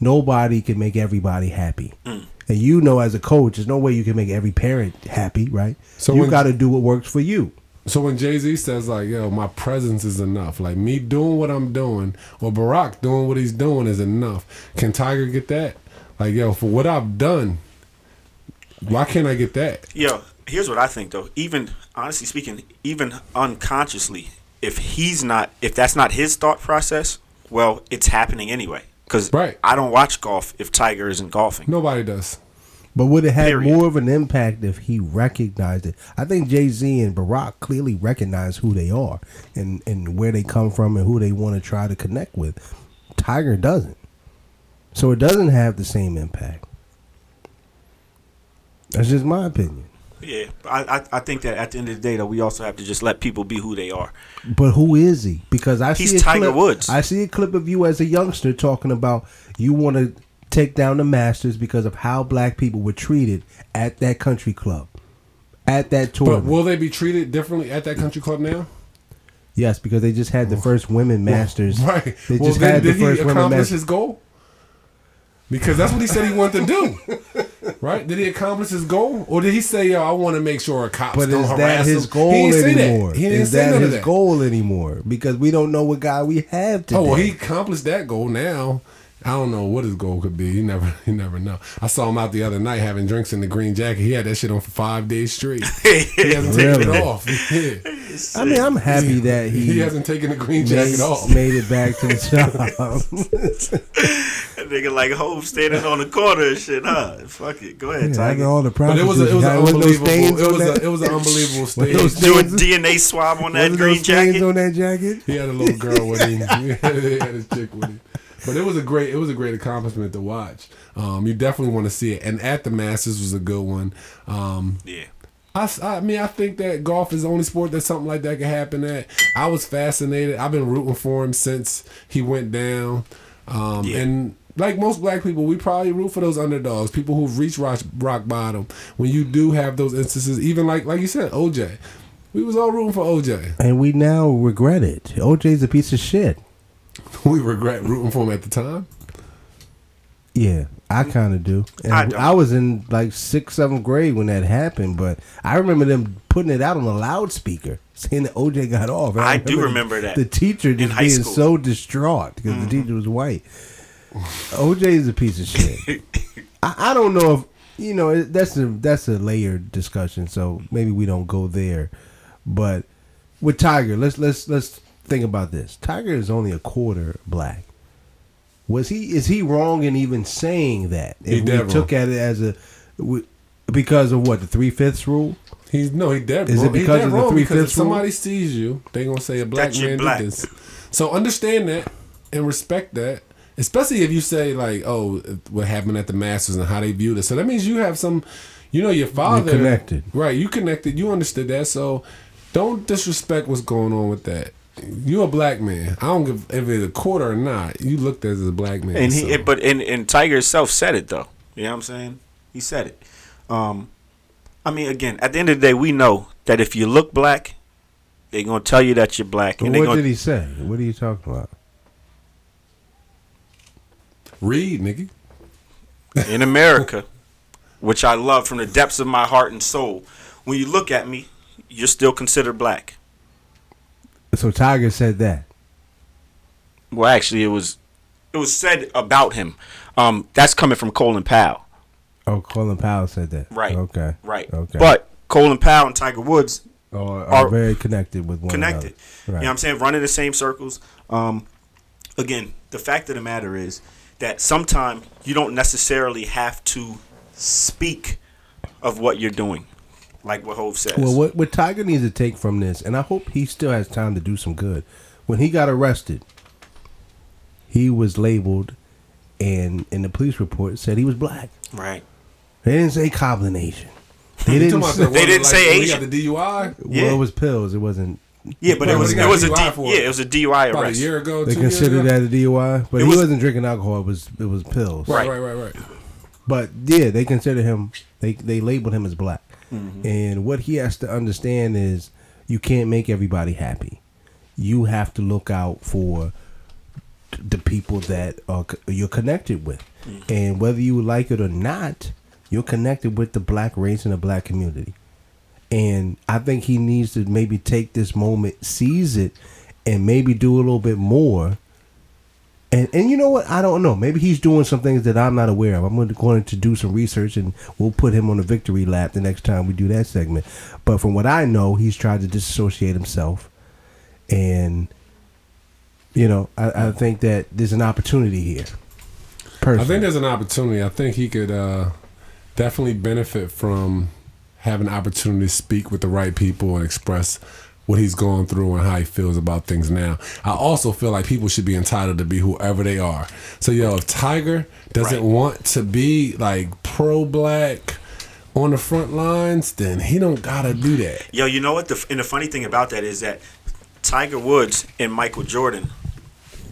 Nobody can make everybody happy, Mm. and you know, as a coach, there's no way you can make every parent happy, right? So So you when- got to do what works for you. So when Jay Z says like, "Yo, my presence is enough," like me doing what I'm doing, or Barack doing what he's doing is enough. Can Tiger get that? Like, yo, for what I've done, why can't I get that? Yo, here's what I think though. Even honestly speaking, even unconsciously, if he's not, if that's not his thought process, well, it's happening anyway. Because Right. I don't watch golf if Tiger isn't golfing. Nobody does. But would it have Period. more of an impact if he recognized it? I think Jay Z and Barack clearly recognize who they are and, and where they come from and who they want to try to connect with. Tiger doesn't. So it doesn't have the same impact. That's just my opinion. Yeah, I, I I think that at the end of the day, though, we also have to just let people be who they are. But who is he? Because I see a Tiger clip, Woods. I see a clip of you as a youngster talking about you want to take down the Masters because of how black people were treated at that country club, at that tour. But will they be treated differently at that country club now? Yes, because they just had the first women masters. Right. They well, just then, had the did he first women accomplish masters. his goal? Because that's what he said he wanted to do. right? Did he accomplish his goal? Or did he say, yo, I want to make sure a cop But don't is that harass his him? goal he didn't say anymore? He didn't Is say that his that. goal anymore? Because we don't know what guy we have today. Oh well, he accomplished that goal. Now I don't know what his goal could be. You never, you never know. I saw him out the other night having drinks in the green jacket. He had that shit on for five days straight. he hasn't taken it off. Yeah. I mean, I'm happy that he, He hasn't taken the green made, jacket off. made it back to the job. That nigga like Hove standing on the corner and shit, huh? Fuck it, go ahead, Yeah, Tiger. after all the But it was a, it was an unbelievable. It was a, it was an unbelievable Wasn't stage. Do a DNA swab on that green those stains jacket. on that jacket. He had a little girl with him. he had his chick with him. But it was a great it was a great accomplishment to watch. Um, you definitely want to see it. And at the Masters was a good one. Um, Yeah. I mean, I think that golf is the only sport that something like that could happen at. I was fascinated. I've been rooting for him since he went down. Um, Yeah. And like most black people, we probably root for those underdogs, people who've reached rock, rock bottom. When you do have those instances, even like like you said, OJ, we was all rooting for OJ. And we now regret it. OJ's a piece of shit. We regret rooting for him at the time. Yeah, I kind of do. And I I, was in like sixth, seventh grade when that happened, but I remember them putting it out on a loudspeaker saying that OJ got off. And I do remember the- that The teacher just being school. Mm-hmm. so distraught because the teacher was white. OJ is a piece of shit. I, I don't know if you know that's a that's a layered discussion, so maybe we don't go there. But with Tiger, let's let's let's think about this. Tiger is only a quarter black. Was he is he wrong in even saying that? He If dead we wrong. took at it as a w- because of what the three fifths rule. He's no, he dead Is it wrong. He because of the three fifths rule? somebody sees you, they gonna say a black man black. did this. So understand that and respect that. Especially if you say like, "Oh, what happened at the Masters and how they viewed it." So that means you have some, you know, your father connected. right? You connected. You understood that. So don't disrespect what's going on with that. You a black man. I don't give if it's a quarter or not. You looked as a black man. And so. he, but and, and Tiger himself said it though. You know what I'm saying? He said it. Um, I mean, again, at the end of the day, we know that if you look black, they're gonna tell you that you're black, and what gonna did he say? What are you talking about? read, nigga. in America, which I love from the depths of my heart and soul. When you look at me, you're still considered black. So Tiger said that. Well, actually, it was it was said about him. Um, that's coming from Colin Powell, Oh, Colin Powell said that. right? Okay. right. Okay. But Colin Powell and Tiger Woods are, are very connected with one connected. another. You know what I'm saying? Running the same circles. Um, again, the fact of the matter is that sometimes you don't necessarily have to speak of what you're doing, like what Hove says. Well, what what Tiger needs to take from this, and I hope he still has time to do some good. When he got arrested, he was labeled, and in the police report said he was black. right. They didn't say Cablinasian. They didn't. about Say, They didn't that, say like, when Asian. got the DUI well, Yeah. it was pills. It wasn't. Yeah, but it was it was a DUI yeah, it. it was a DUI about a year ago. They two years considered ago? that a DUI, but It he was- wasn't drinking alcohol. It was it was pills. Right, Right. right, right, right. But yeah, they consider him. They they labeled him as black, Mm-hmm. and what he has to understand is you can't make everybody happy. You have to look out for the people that are you're connected with, Mm-hmm. and whether you like it or not, you're connected with the black race and the black community. And I think he needs to maybe take this moment, seize it, and maybe do a little bit more. And and you know what? I don't know. Maybe he's doing some things that I'm not aware of. I'm going to, do some research, and we'll put him on a victory lap the next time we do that segment. But from what I know, he's tried to disassociate himself, and you know, I, I think that there's an opportunity here. I think there's an opportunity. I think he could uh, definitely benefit from having an opportunity to speak with the right people and express what he's going through and how he feels about things now. I also feel like people should be entitled to be whoever they are. So yo, if Tiger doesn't Right. want to be like pro black on the front lines, then he don't gotta do that. Yo, you know what? The, and the funny thing about that is that Tiger Woods and Michael Jordan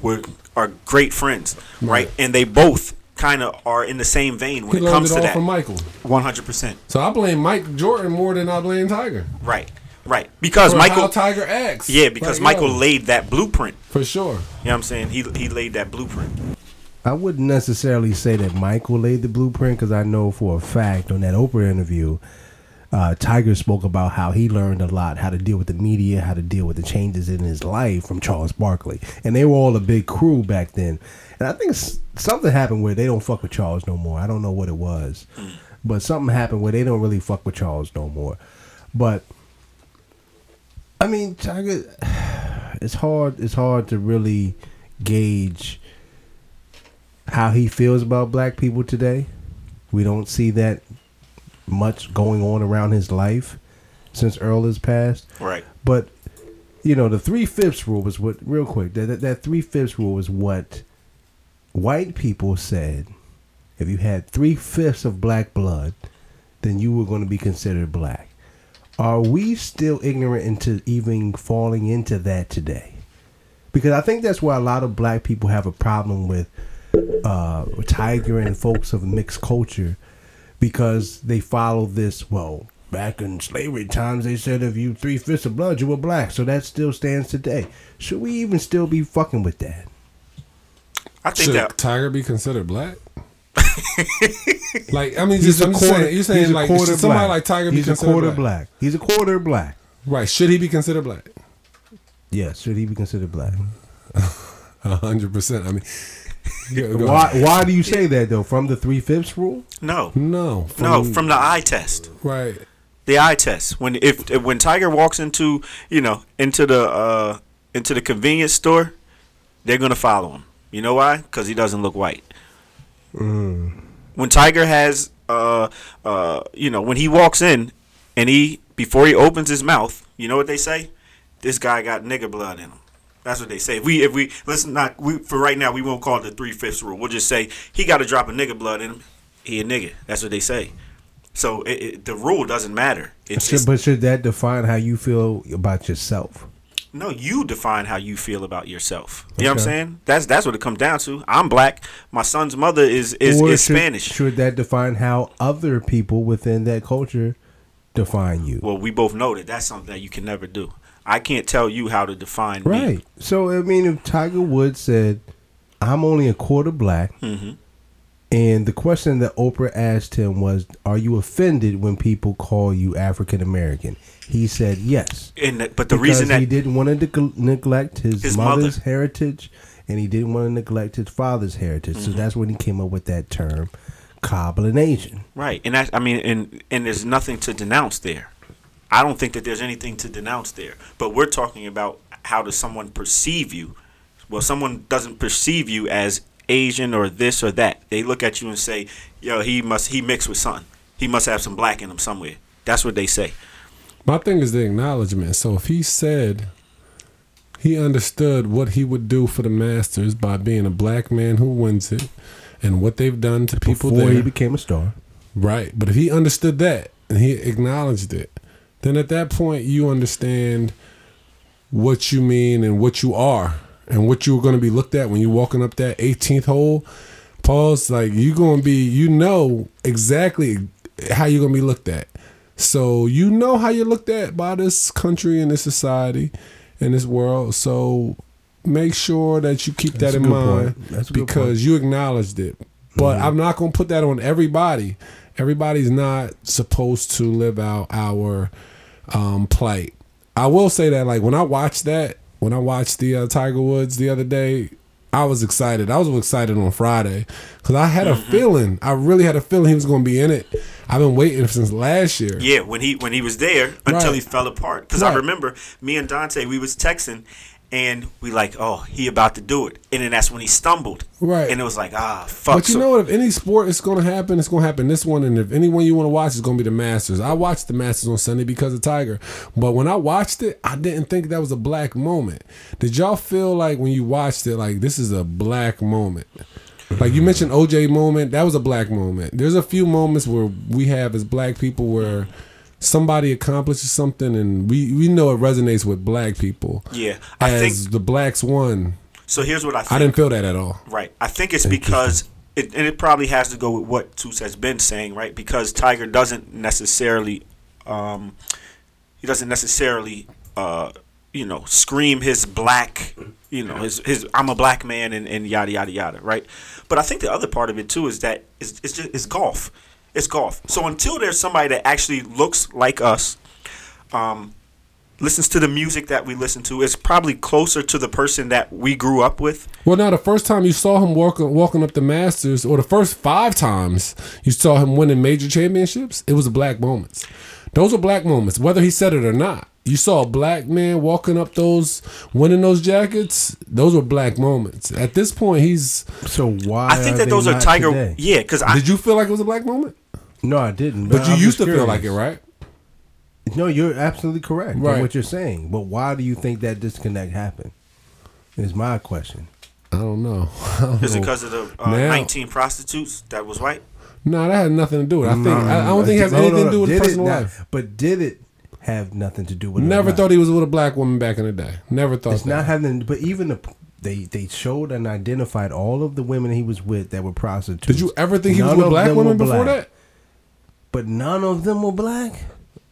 were are great friends, right? And they both kind of are in the same vein when He it comes it to that. from Michael. One hundred percent, So I blame Mike Jordan more than I blame Tiger. right, right. Because For Michael, Tiger acts. yeah, because Like, Michael yo, laid that blueprint. for sure. You know what I'm saying? He he laid that blueprint. I wouldn't necessarily say that Michael laid the blueprint because I know for a fact on that Oprah interview, uh, Tiger spoke about how he learned a lot how to deal with the media, how to deal with the changes in his life from Charles Barkley, and they were all a big crew back then. And I think s- something happened where they don't fuck with Charles no more. I don't know what it was, but something happened where they don't really fuck with Charles no more. But I mean, Tiger, it's hard. It's hard to really gauge how he feels about black people today. We don't see that much going on around his life since Earl has passed. Right. But you know, the three fifths rule was what. Real quick, that that, that three fifths rule was what white people said. If you had three fifths of black blood, then you were going to be considered black. Are we still ignorant into even falling into that today? Because I think that's why a lot of black people have a problem with uh, Tiger and folks of mixed culture because they follow this. Well, back in slavery times, they said if you three fifths of blood, you were black. So that still stands today. Should we even still be fucking with that? I think Should that Tiger be considered black? like I mean, He's just, a I'm just quarter. saying, you're saying he's a like quarter should somebody black. like Tiger be He's a quarter black? black. He's a quarter black. Right? Should he be considered black? Yes. Should he be considered black? A hundred percent. I mean, go- go Why? Why do you say that though? From the three fifths rule? no, No, no, from the eye test. right. the eye test when if, if when Tiger walks into you know into the uh into the convenience store, they're gonna follow him. You know why? Because he doesn't look white. When Tiger has uh uh you know when he walks in and he before he opens his mouth, you know what they say? This guy got nigger blood in him. That's what they say. If we if we let's not we for right now we won't call it the three fifths rule. We'll just say he got to drop a nigger blood in him. He a nigga. That's what they say. So it, it, the rule doesn't matter. It's, Should, it's but should that define how you feel about yourself? No, you define how you feel about yourself. You know what I'm saying? That's that's what it comes down to. I'm black. My son's mother is is, Or is should, Spanish. Should that define how other people within that culture define you? Well, we both know that that's something that you can never do. I can't tell you how to define me. Right. So I mean, if Tiger Woods said, "I'm only a quarter black," Mhm. And the question that Oprah asked him was, "Are you offended when people call you African American?" He said, "Yes." And but the reason that he didn't want to neg- neglect his, His mother's mother. heritage, and he didn't want to neglect his father's heritage. Mm-hmm. So that's when he came up with that term, cobbling Asian. right, and that I mean, and and there's nothing to denounce there. I don't think that there's anything to denounce there. But we're talking about how does someone perceive you Well, someone doesn't perceive you as Asian or this or that. They look at you and say, "Yo, he must he mixed with something. He must have some black in him somewhere." That's what they say. My thing is the acknowledgement. So if he said he understood what he would do for the Masters by being a black man who wins it and what they've done to people Before there. he became a star. Right. But if he understood that and he acknowledged it, then at that point you understand what you mean and what you are and what you're going to be looked at when you're walking up that 18th hole. Paul's like, you're going to be, you know exactly how you're going to be looked at. So you know how you're looked at by this country and this society and this world. So make sure that you keep That's that in mind. That's because you acknowledged it. But I'm not going to put that on everybody. Everybody's not supposed to live out our um, plight. I will say that, like when I watched that, when I watched the uh, Tiger Woods the other day, I was excited. I was excited on Friday because I had a feeling. I really had a feeling he was going to be in it. I've been waiting since last year. Yeah, when he when he was there until Right. he fell apart. Because I remember me and Dante, we was texting, and we like, oh, he about to do it, and then that's when he stumbled. Right. And it was like, ah, fuck. But you So- know what? If any sport is going to happen, it's going to happen this one. And if anyone you want to watch is going to be the Masters. I watched the Masters on Sunday because of Tiger. But when I watched it, I didn't think that was a black moment. Did y'all feel like when you watched it, like this is a black moment? Like you mentioned OJ moment, that was a black moment. There's a few moments where we have as black people where somebody accomplishes something and we, we know it resonates with black people. Yeah, I As think. the blacks won. So here's what I think. I didn't feel that at all. Right. I think it's because it, and it probably has to go with what Toots has been saying, right? Because Tiger doesn't necessarily, um, he doesn't necessarily, uh, you know, scream his black, you know, his his I'm a black man and, and yada yada yada, right? But I think the other part of it too is that it's it's just it's golf, it's golf. So until there's somebody that actually looks like us, um, listens to the music that we listen to, is probably closer to the person that we grew up with. Well, now the first time you saw him walking walking up the Masters, or the first five times you saw him winning major championships, it was black moments. Those are black moments, whether he said it or not. You saw a black man walking up those, winning those jackets. Those were black moments. At this point, he's. So why? I think are that they those are Tiger. today? Yeah, because Did you feel like it was a black moment? No, I didn't. But you I'm used to just feel like it, right? No, you're absolutely correct in what you're saying. But why do you think that disconnect happened? Is my question. I don't know. I don't is it because of the uh, Now- 19 prostitutes that was white? No, that had nothing to do with it. I think I, I don't think it has No, no, anything no. to do with Did it personal not- life. But did it have nothing to do with? it Never not? thought he was with a black woman back in the day. Never thought It's that. not having. But even the they they showed and identified all of the women he was with that were prostitutes. Did you ever think he was with of black them women before black. that? But none of them were black.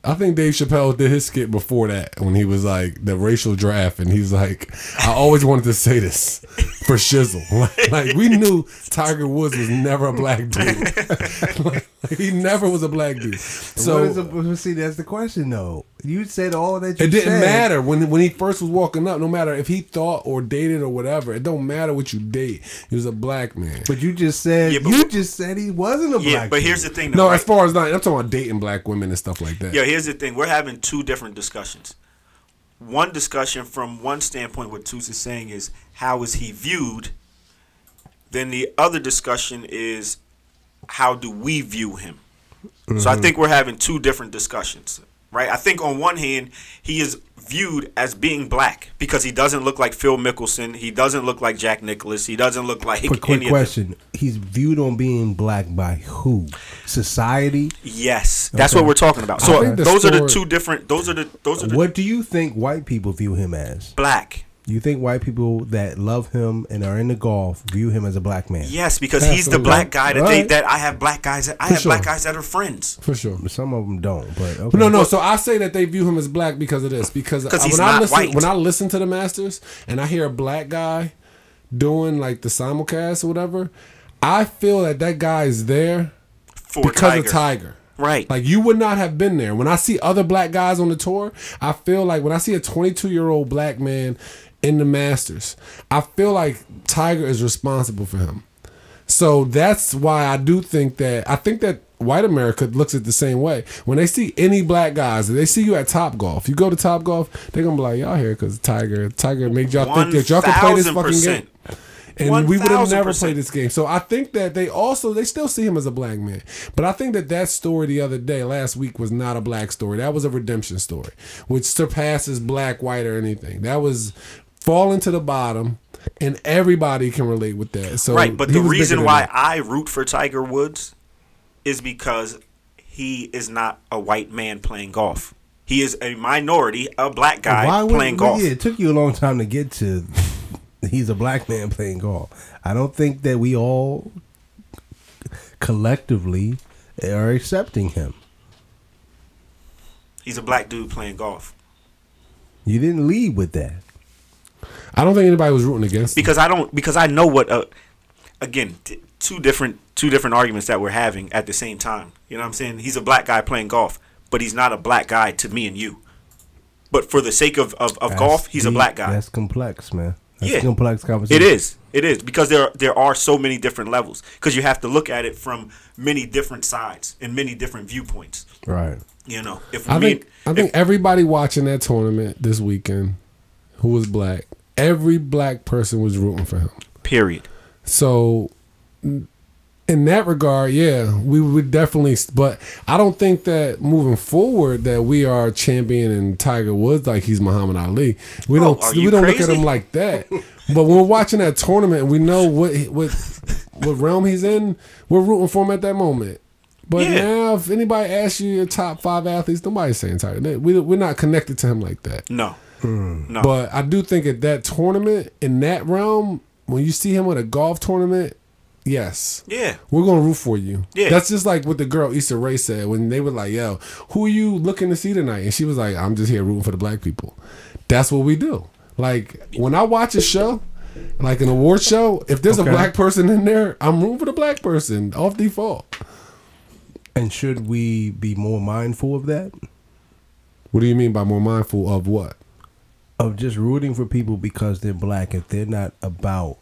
I think Dave Chappelle did his skit before that when he was like the racial draft, and he's like, "I always wanted to say this for shizzle." Like, like, we knew Tiger Woods was never a black dude. like, he never was a black dude. So So what is the, see, that's the question though. You said all that. You it didn't said. matter when when he first was walking up. No matter if he thought or dated or whatever, it don't matter what you date. He was a black man. But you just said Yeah, you just said he wasn't a black Yeah, black. but here's the thing. Though, No, right? as far as not, I'm talking about dating black women and stuff like that. Yeah, here's the thing. We're having two different discussions. One discussion from one standpoint, what Toots is saying is how is he viewed? Then the other discussion is how do we view him? So I mm-hmm. think we're having two different discussions, right? I think on one hand, he is viewed as being black because he doesn't look like Phil Mickelson. He doesn't look like Jack Nicklaus. He doesn't look like Quick, quick question: He's viewed on being black by who? Society. Yes, that's Okay. what we're talking about. So those are the two different. Those are the those are the What do you think white people view him as? black. You think white people that love him and are into golf view him as a black man? Yes, because he's the black guy that they that I have black guys that I have sure. black guys that are friends. for sure. Some of them don't, but okay. But no, no. So I say that they view him as black because of this. Because I- he's when I not listen, white. when I listen to the Masters and I hear a black guy doing like the simulcast or whatever, I feel that that guy is there For because Tiger. of Tiger. Right. Like you would not have been there. When I see other black guys on the tour, I feel like when I see a 22 year old black man in the Masters, I feel like Tiger is responsible for him. So that's why I do think that I think that white America looks at the same way. When they see any black guys, they see you at Top Golf, you go to Top Golf, they're gonna be like, y'all here because Tiger, Tiger made y'all think that y'all can play this fucking 1000%. game. And we would have never 1000%. played this game. So I think that they also they still see him as a black man. But I think that that story the other day, last week, was not a black story. That was a redemption story, which surpasses black, white, or anything. That was falling to the bottom, and everybody can relate with that. So Right, but the reason why that. I root for Tiger Woods is because he is not a white man playing golf. He is a minority, a black guy Why would playing golf. Yeah, it took you a long time to get to. He's a black man playing golf. I don't think that we all collectively are accepting him. He's a black dude playing golf. You didn't lead with that. I don't think anybody was rooting against him. Because I don't because I know what uh, again, t- two different two different arguments that we're having at the same time. You know what I'm saying? He's a black guy playing golf, but he's not a black guy to me and you. But for the sake of, of, of golf, he's a black guy. That's complex, man. That's Yeah. a complex conversation. It is. It is because there there are so many different levels because you have to look at it from many different sides and many different viewpoints. Right. You know, if I we think I think everybody watching that tournament this weekend who was black, every black person was rooting for him. period. So in that regard, yeah, we would definitely but I don't think that moving forward that we are championing Tiger Woods like he's Muhammad Ali. We Oh, don't are we don't look at him like that. but when we're watching that tournament, we know what what what realm he's in. We're rooting for him at that moment. But Yeah. now, if anybody asks you your top five athletes, nobody's saying Tiger. We, we're not connected to him like that. No, Mm. no. But I do think at that tournament, in that realm, when you see him at a golf tournament, yes. yeah, We're gonna root for you. Yeah. That's just like what the girl Issa Rae said when they were like, "Yo, who are you looking to see tonight?" And she was like, "I'm just here rooting for the black people." That's what we do. Like when I watch a show, like an award show, if there's Okay. a black person in there, I'm rooting for the black person off default. And should we be more mindful of that? What do you mean by more mindful of what? Of just rooting for people because they're black if they're not about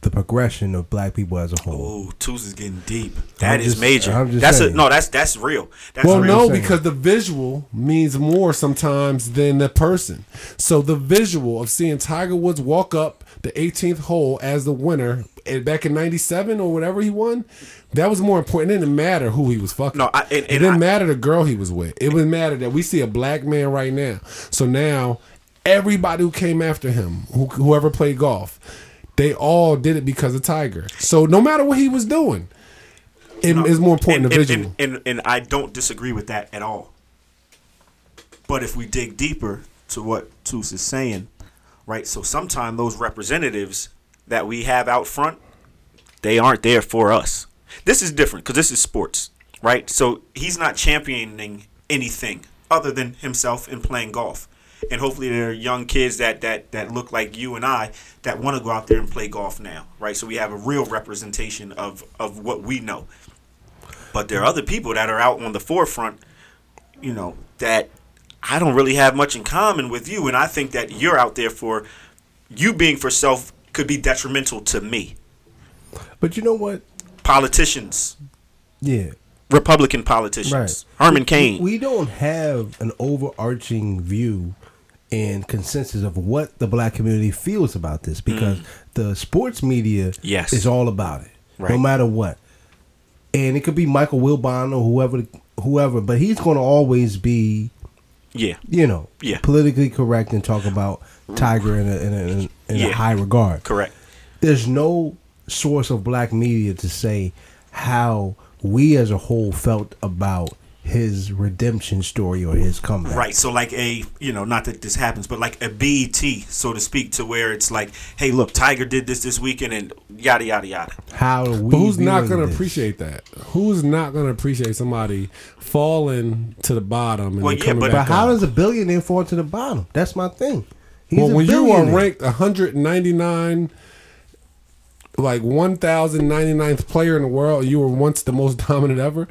the progression of black people as a whole. Oh, twos is getting deep. That I'm is just- major. I'm just that's saying. a no. That's that's real. That's Well, real. no, because the visual means more sometimes than the person. So the visual of seeing Tiger Woods walk up the 18th hole as the winner back in '97 or whatever he won, that was more important. It didn't matter who he was fucking. No, I- and- it didn't I- matter the girl he was with. It would matter that we see a black man right now. So now everybody who came after him, who, whoever played golf, they all did it because of Tiger. So no matter what he was doing, it is more important and, and- And, and, and I don't disagree with that at all. But if we dig deeper to what Toos is saying, right? So sometimes those representatives that we have out front, they aren't there for us. This is different because this is sports, right? So he's not championing anything other than himself and playing golf. And hopefully there are young kids that that that look like you and I that want to go out there and play golf now, right? So we have a real representation of of what we know. But there are other people that are out on the forefront, you know, that I don't really have much in common with you. And I think that you're out there for you being for self could be detrimental to me. But you know what? Politicians, Yeah. Republican politicians, Right. Herman Cain. We don't have an overarching view and consensus of what the black community feels about this because the sports media Mm. Yes. is all about it, no matter what. And it could be Michael Wilbon or whoever, whoever, but he's going to always be, yeah. you know, Yeah. politically correct and talk about Tiger in a, in a, in a Yeah. high regard. Correct. There's no source of black media to say how we as a whole felt about his redemption story or his comeback. Right. So like a you know, not that this happens, but like a BET, so to speak, to where it's like, hey, look, Tiger did this this weekend, and yada yada yada. How are we But who's not going to this? appreciate that? Who's not going to appreciate somebody falling to the bottom and Well, yeah, coming but- back But how up? does a billionaire fall to the bottom? That's my thing. He's well, a when you are ranked 199, like 1,099th player in the world, you were once the most dominant ever.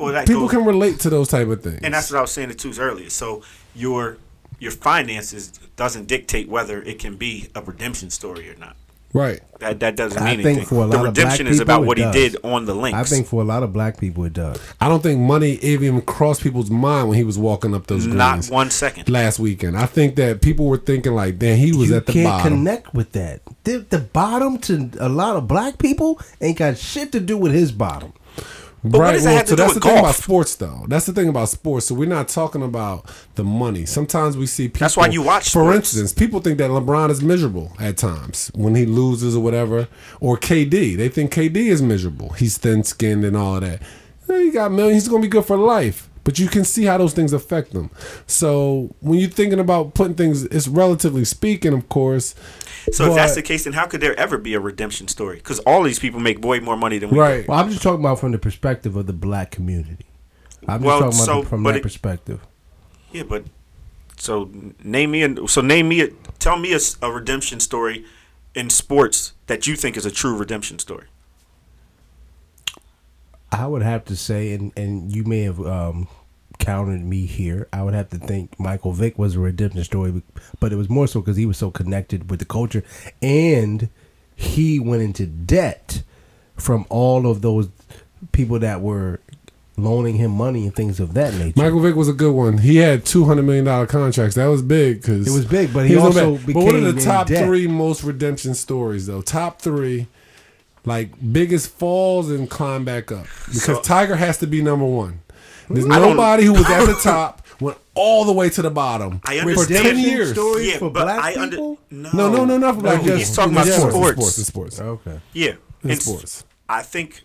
Well, that People goes- can relate to those type of things. and that's what I was saying to twos earlier. So your your finances doesn't dictate whether it can be a redemption story or not. Right. That that doesn't I mean think anything. for a the lot of black redemption is people, about it what he did on the links. I think for a lot of black people it does. I don't think money even crossed people's mind when he was walking up those not greens one second. last weekend. I think that people were thinking like, damn, he was you at the can't bottom. connect with that. The, the bottom to a lot of black people ain't got shit to do with his bottom. But what does that have to so do that's with the thing about sports, though. That's the thing about sports. So we're not talking about the money. Sometimes we see people. That's why you watch For sports. instance, people think that LeBron is miserable at times when he loses or whatever, or KD. They think KD is miserable. He's thin skinned and all of that. He got millions. He's gonna be good for life. But you can see how those things affect them. So when you're thinking about putting things, it's relatively speaking, of course. So if that's the case, then how could there ever be a redemption story? Because all these people make way more money than we do. right. Well, I'm just talking about from the perspective of the black community. I'm just Well, talking about so- the- from but that it- perspective. Yeah, but so name me a so name me a tell me a redemption story in sports that you think is a true redemption story. I would have to say, and, and you may have um, countered me here. I would have to think Michael Vick was a redemption story, but it was more so because he was so connected with the culture, and he went into debt from all of those people that were loaning him money and things of that nature. Michael Vick was a good one. He had two hundred million dollar contracts. That was big because It was big, but he was also bad. But what are the top debt. three most redemption stories though? Top three, like biggest falls and climb back up because So- Tiger has to be number one. There's nobody who was at the top went all the way to the bottom I for ten years. Stories yeah, for but black I under people? no, No, no, no, not for black. No, he's talking about in sports. In sports. In sports. Okay. Yeah, In in sports. I think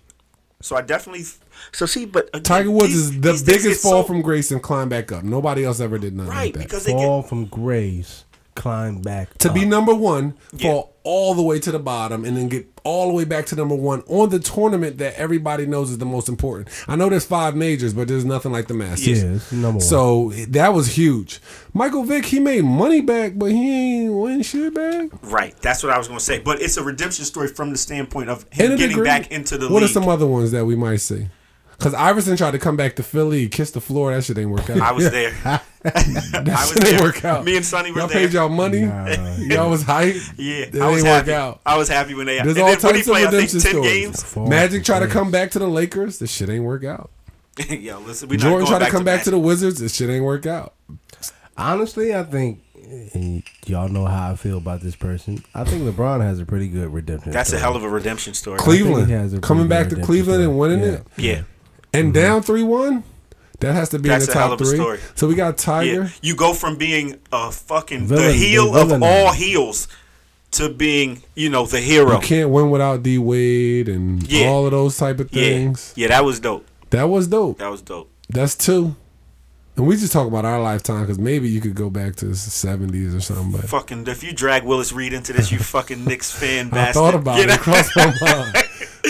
so. I definitely so see, but again, Tiger Woods these- is the biggest fall so- from grace and climb back up. Nobody else ever did nothing right like that. because they get Fall from grace, climb back up. to be number one, Yeah. fall all the way to the bottom, and then get all the way back to number one on the tournament that everybody knows is the most important. I know there's five majors, but there's nothing like the Masters. Yeah, number one. So that was huge. Michael Vick, he made money back, but he ain't win shit back. right. That's what I was going to say. But it's a redemption story from the standpoint of him getting degree. back into the What league. are some other ones that we might see? Because Iverson tried to come back to Philly, he kissed the floor. That shit ain't work out. I was there. I that was shit ain't there. work out. Me and Sonny were y'all there. paid y'all money. Nah. y'all was hype. Yeah, It I was ain't happy. work out. I was happy when they. There's and all then what he types of play, think redemption ten stories. games. Magic tried to come back to the Lakers. This shit ain't work out. Yo, listen, we not Jordan going tried to back come back to the Wizards. This shit ain't work out. Honestly, I think and y'all know how I feel about this person. I think LeBron has a pretty good redemption. That's a hell of a redemption story. Cleveland he has a coming back to Cleveland and winning redemption it, Yeah, and mm-hmm. down three one. That has to be That's in a the hell top of a three. story. So we got Tiger. yeah. You go from being a fucking Villain- the heel the of all heels to being, you know, the hero. You can't win without D Wade and Yeah. all of those type of Yeah, things. yeah, that was dope. That was dope. That was dope. That's two. And we just talk about our lifetime because maybe you could go back to the seventies or something. But Fucking, if you drag Willis Reed into this, you fucking Knicks fan bastard. I thought about You it. know? It crossed my mind.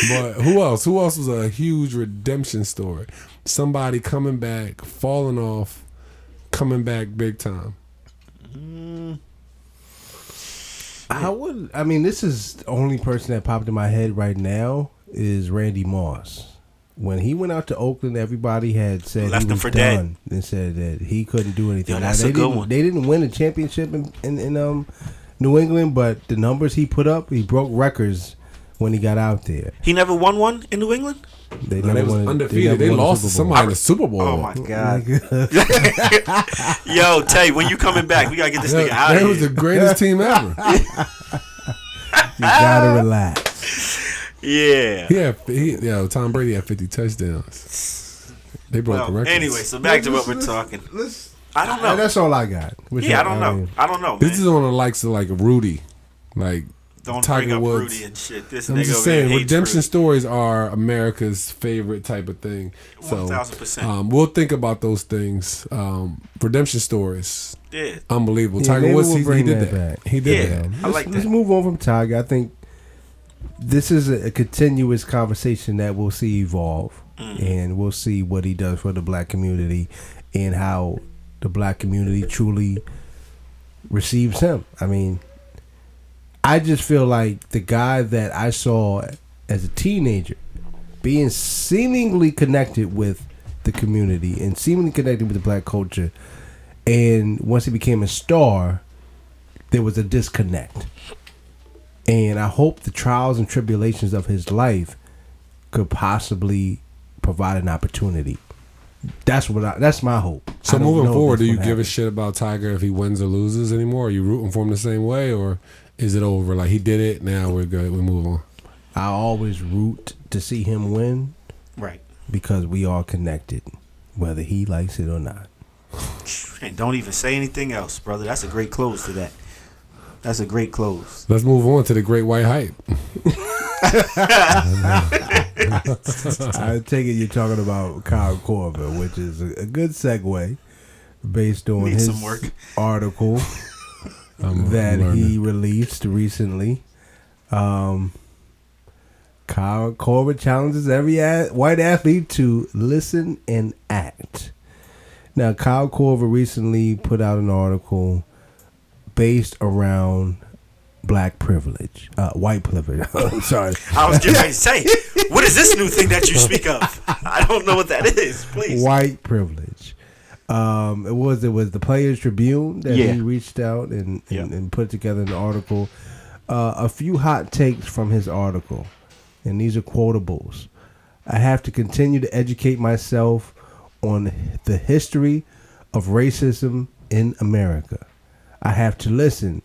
But who else? Who else was a huge redemption story? Somebody coming back, falling off, coming back big time. Mm. I would. I mean, this is the only person that popped in my head right now is Randy Moss. When he went out to Oakland, everybody had said Left he him was for dead. done and said that he couldn't do anything. Yo, Now, that's they a good didn't, one. They didn't win a championship in, in, in um New England, but the numbers he put up, he broke records when he got out there. He never won one in New England. They No, they was won- undefeated. They, never won lost to somebody in the Super Bowl. Oh my god. you Yo, Tay, when you coming back, we gotta get this nigga out That of was the greatest team ever. You gotta relax. Yeah. He had, he, yo, Tom Brady had 50 touchdowns. They broke the record. anyway, so back to what we're talking. Let's, I don't know. That's all I got. Which Yeah, I don't know. mean, I don't know, this man. is on the likes of like Rudy, like Don't Tiger bring up Woods. Rudy and shit. This I'm nigga just saying, hates redemption Rudy. stories are America's favorite type of thing. So, 1000%. um, we'll think about those things. Um, redemption stories, Yeah. unbelievable. Yeah, Tiger Woods, we'll he, he did that that. back. He did Yeah. that. I let's, like let's move on from Tiger. I think this is a, a continuous conversation that we'll see evolve, Mm. and we'll see what he does for the black community and how the black community truly receives him. I mean, I just feel like the guy that I saw as a teenager being seemingly connected with the community and seemingly connected with the black culture, and once he became a star, there was a disconnect. And I hope the trials and tribulations of his life could possibly provide an opportunity. That's what I, that's my hope. So moving forward, do you gonna give a shit about Tiger if he wins or loses anymore? Are you rooting for him the same way, or is it over? Like he did it, now we're good. We move on. I always root to see him win Right. because we are connected, whether he likes it or not. And don't even say anything else, brother. That's a great close to that. That's a great close. Let's move on to the Great White Hype. I take it you're talking about Kyle Korver, which is a, a good segue based on Needs his some work. article that learning. he released recently. Um, Kyle Korver challenges every a- white athlete to listen and act. Now, Kyle Korver recently put out an article based around black privilege, uh, white privilege. I'm sorry, I was getting ready to say, what is this new thing that you speak of? I don't know what that is. Please. white privilege. Um, it was it was the Players Tribune that Yeah. he reached out and, and, Yep. and put together an article. Uh, a few hot takes from his article, and these are quotables. I have to continue to educate myself on the history of racism in America. I have to listen.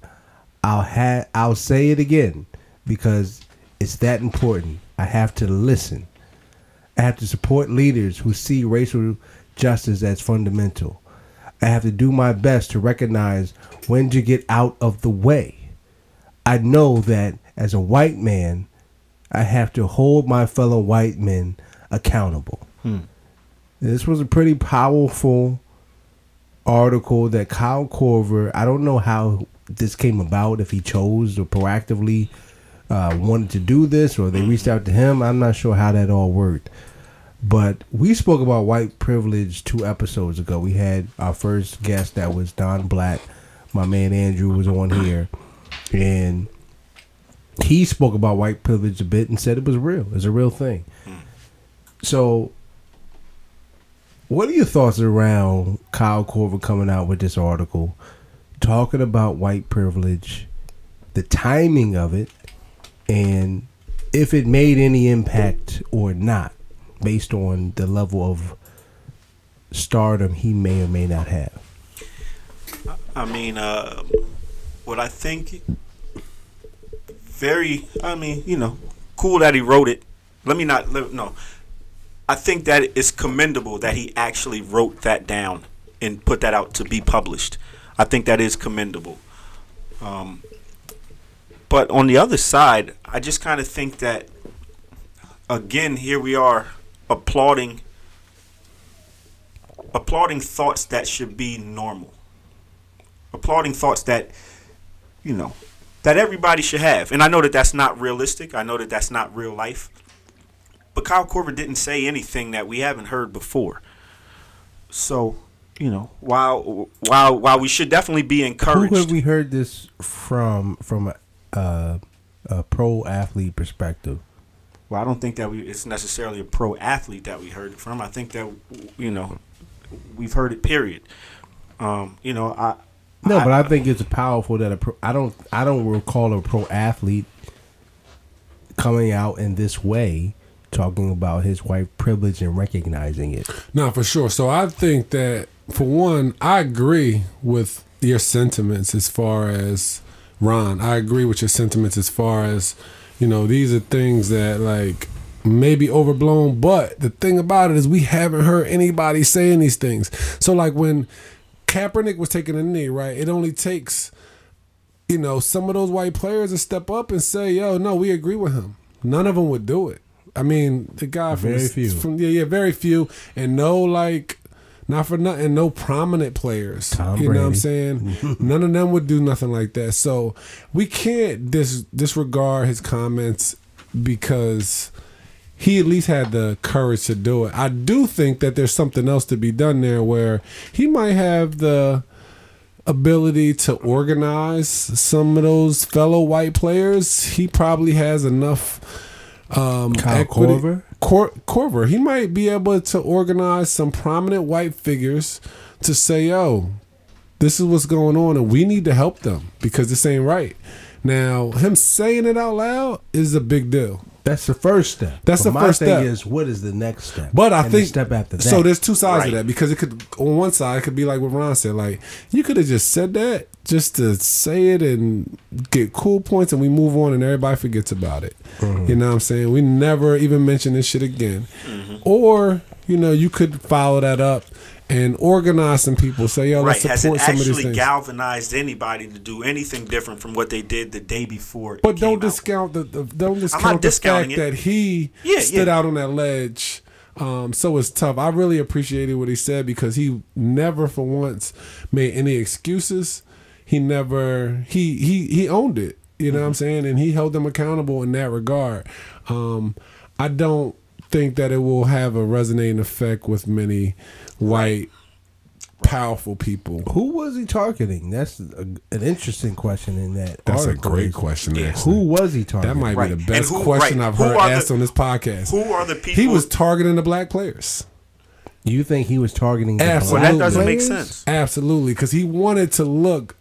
I'll ha- I'll say it again because it's that important. I have to listen. I have to support leaders who see racial justice as fundamental. I have to do my best to recognize when to get out of the way. I know that as a white man, I have to hold my fellow white men accountable. Hmm. This was a pretty powerful article that Kyle Korver, I don't know how this came about, if he chose or proactively uh, wanted to do this or they reached out to him. I'm not sure how that all worked. But we spoke about white privilege two episodes ago. We had our first guest that was Don Black. My man Andrew was on here. And he spoke about white privilege a bit and said it was real. It's a real thing. So, what are your thoughts around Kyle Korver coming out with this article, talking about white privilege, the timing of it, and if it made any impact or not, based on the level of stardom he may or may not have? I mean, uh, what I think, very, I mean, you know, cool that he wrote it. Let me not, let, no. I think that it's commendable that he actually wrote that down and put that out to be published. I think that is commendable. Um, but on the other side, I just kind of think that, again, here we are applauding applauding thoughts that should be normal applauding thoughts that you know that everybody should have and i know that that's not realistic i know that that's not real life but kyle korver didn't say anything that we haven't heard before so you know while while while we should definitely be encouraged. Who have we heard this from from a, uh, a pro athlete perspective? well i don't think that we it's necessarily a pro athlete that we heard it from i think that you know we've heard it period um you know i No, but I think it's powerful that a pro, I don't I don't recall a pro athlete coming out in this way talking about his white privilege and recognizing it. No, for sure. So I think that for one, I agree with your sentiments as far as Ron. I agree with your sentiments as far as you know these are things that like may be overblown. But the thing about it is we haven't heard anybody saying these things. So like when Kaepernick was taking a knee, right? It only takes you know some of those white players to step up and say, "Yo, no, we agree with him." None of them would do it. I mean, the guy from Very few. from yeah, yeah, very few, and no like, not for nothing, no prominent players. Tom you know what I'm saying? None of them would do nothing like that. So we can't dis- disregard his comments because he at least had the courage to do it. I do think that there's something else to be done there where he might have the ability to organize some of those fellow white players. He probably has enough um Kyle equity- Korver? Cor- Korver, he might be able to organize some prominent white figures to say, "Yo, this is what's going on, and we need to help them because this ain't right." Now, him saying it out loud is a big deal. That's the first step. That's But the my first thing step. Is what is the next step? But I And the think step after that. So there's two sides Right. of that because it could on one side it could be like what Ron said, like you could have just said that just to say it and get cool points and we move on and everybody forgets about it. Mm-hmm. You know what I'm saying? We never even mention this shit again. Or, you know, you could follow that up and organize some people. Say, yo, Right. let's support some of these things. Has actually galvanized anybody to do anything different from what they did the day before? But don't discount the, the don't discount the fact it. that he Yeah, stood yeah. out on that ledge. Um, so it's tough. I really appreciated what he said because he never for once made any excuses. He never he he he owned it. You know what I'm saying? And he held them accountable in that regard. Um, I don't think that it will have a resonating effect with many white powerful people. Who was he targeting? That's a, an interesting question in that. That's a great question. Yeah. Who was he targeting? That might Right. be the best who- question right. I've Who heard are the- asked on this podcast. Who are the people? He was targeting the black players. You think he was targeting? the Absolutely. Well, black that doesn't make players? sense. Absolutely, because he wanted to look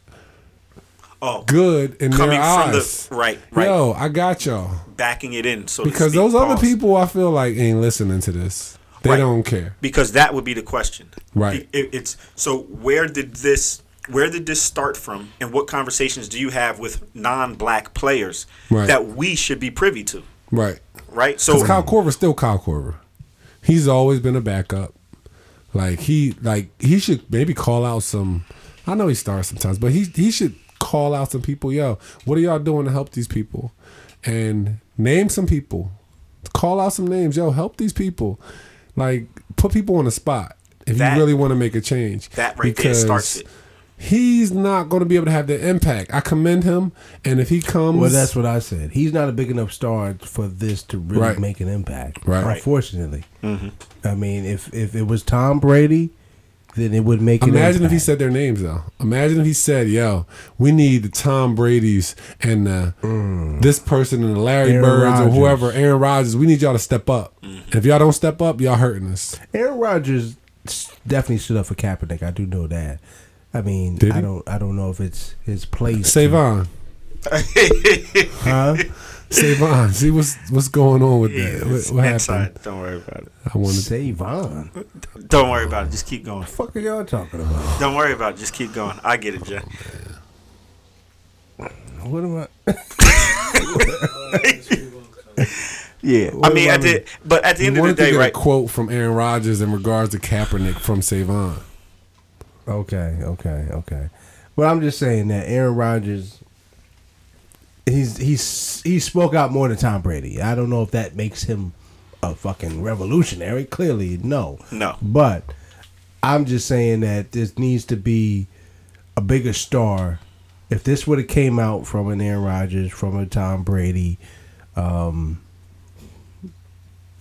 Oh, good in coming their from eyes. the right, right, Yo, I got y'all. backing it in. So Because speak, those other people, I feel like ain't listening to this. They Right. don't care. because that would be the question. Right. It- it's so where did this where did this start from, and what conversations do you have with non-black players Right. that we should be privy to? Right. Right. So Kyle Korver's still Kyle Korver. He's always been a backup. Like he like he should maybe call out some. I know he starts sometimes, but he he should call out some people. Yo, what are y'all doing to help these people? And name some people. Call out some names. Yo, help these people. Like put people on the spot if That- you really want to make a change. that right there starts it. He's not going to be able to have the impact. I commend him, and if he comes, Well, that's what I said. He's not a big enough star for this to really Right. make an impact. Right. Right. Unfortunately, Mm-hmm. I mean, if if it was Tom Brady, then it would make. An Imagine if he said their names though. Imagine if he said, "Yo, we need the Tom Brady's and uh, this person and the Larry Mm. Aaron Birds or whoever, Aaron Rodgers. We need y'all to step up. And if y'all don't step up, y'all hurting us." Aaron Rodgers definitely stood up for Kaepernick. I do know that. I mean, Did I he? don't. I don't know if it's his place. Savon, huh? Savon, see what's what's going on with Yeah, that? What, what inside. happened? Don't worry about it. I wanted. Save on. Don't worry about it. Just keep going. fuck are y'all talking about? Don't worry about it. Just keep going. I get it, Jay. What am I? Yeah. I mean, I at the, but at the We end of the wanted to day, get right? a quote from Aaron Rodgers in regards to Kaepernick from Savon. Okay, okay, okay. But I'm just saying that Aaron Rodgers, he's he's he spoke out more than Tom Brady. I don't know if that makes him a fucking revolutionary. Clearly, no. No. But I'm just saying that this needs to be a bigger star. If this would have came out from an Aaron Rodgers, from a Tom Brady, um,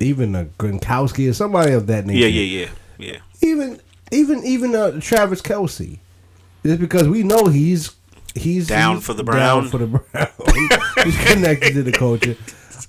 even a Gronkowski or somebody of that nature Yeah, yeah, yeah, yeah. even even even uh, Travis Kelce, just because we know he's he's Down he's for the down Brown. for the Brown. he's connected to the culture,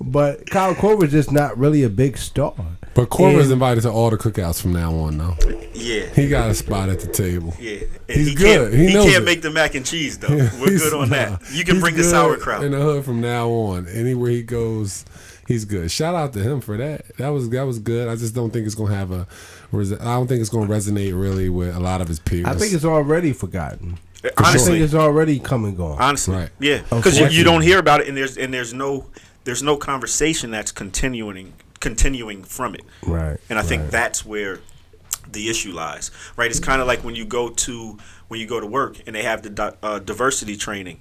but Kyle Korver's just not really a big star. But Korver's invited to all the cookouts from now on, though. Yeah. He got a spot at the table. Yeah, and He's he good. Can't, He he, knows can't it. make the mac and cheese though. We're good on nah. that. You can bring the sauerkraut. in the hood from now on. Anywhere he goes, he's good. Shout out to him for that. That was that was good. I just don't think it's gonna have a. I don't think it's gonna resonate really with a lot of his peers. I think it's already forgotten. I think honestly, it's already come and gone. honestly, Right. yeah, because you, you don't hear about it, and there's and there's no there's no conversation that's continuing continuing from it. Right, And I think right. that's where the issue lies. Right. It's kind of like when you go to when you go to work and they have the uh, diversity training.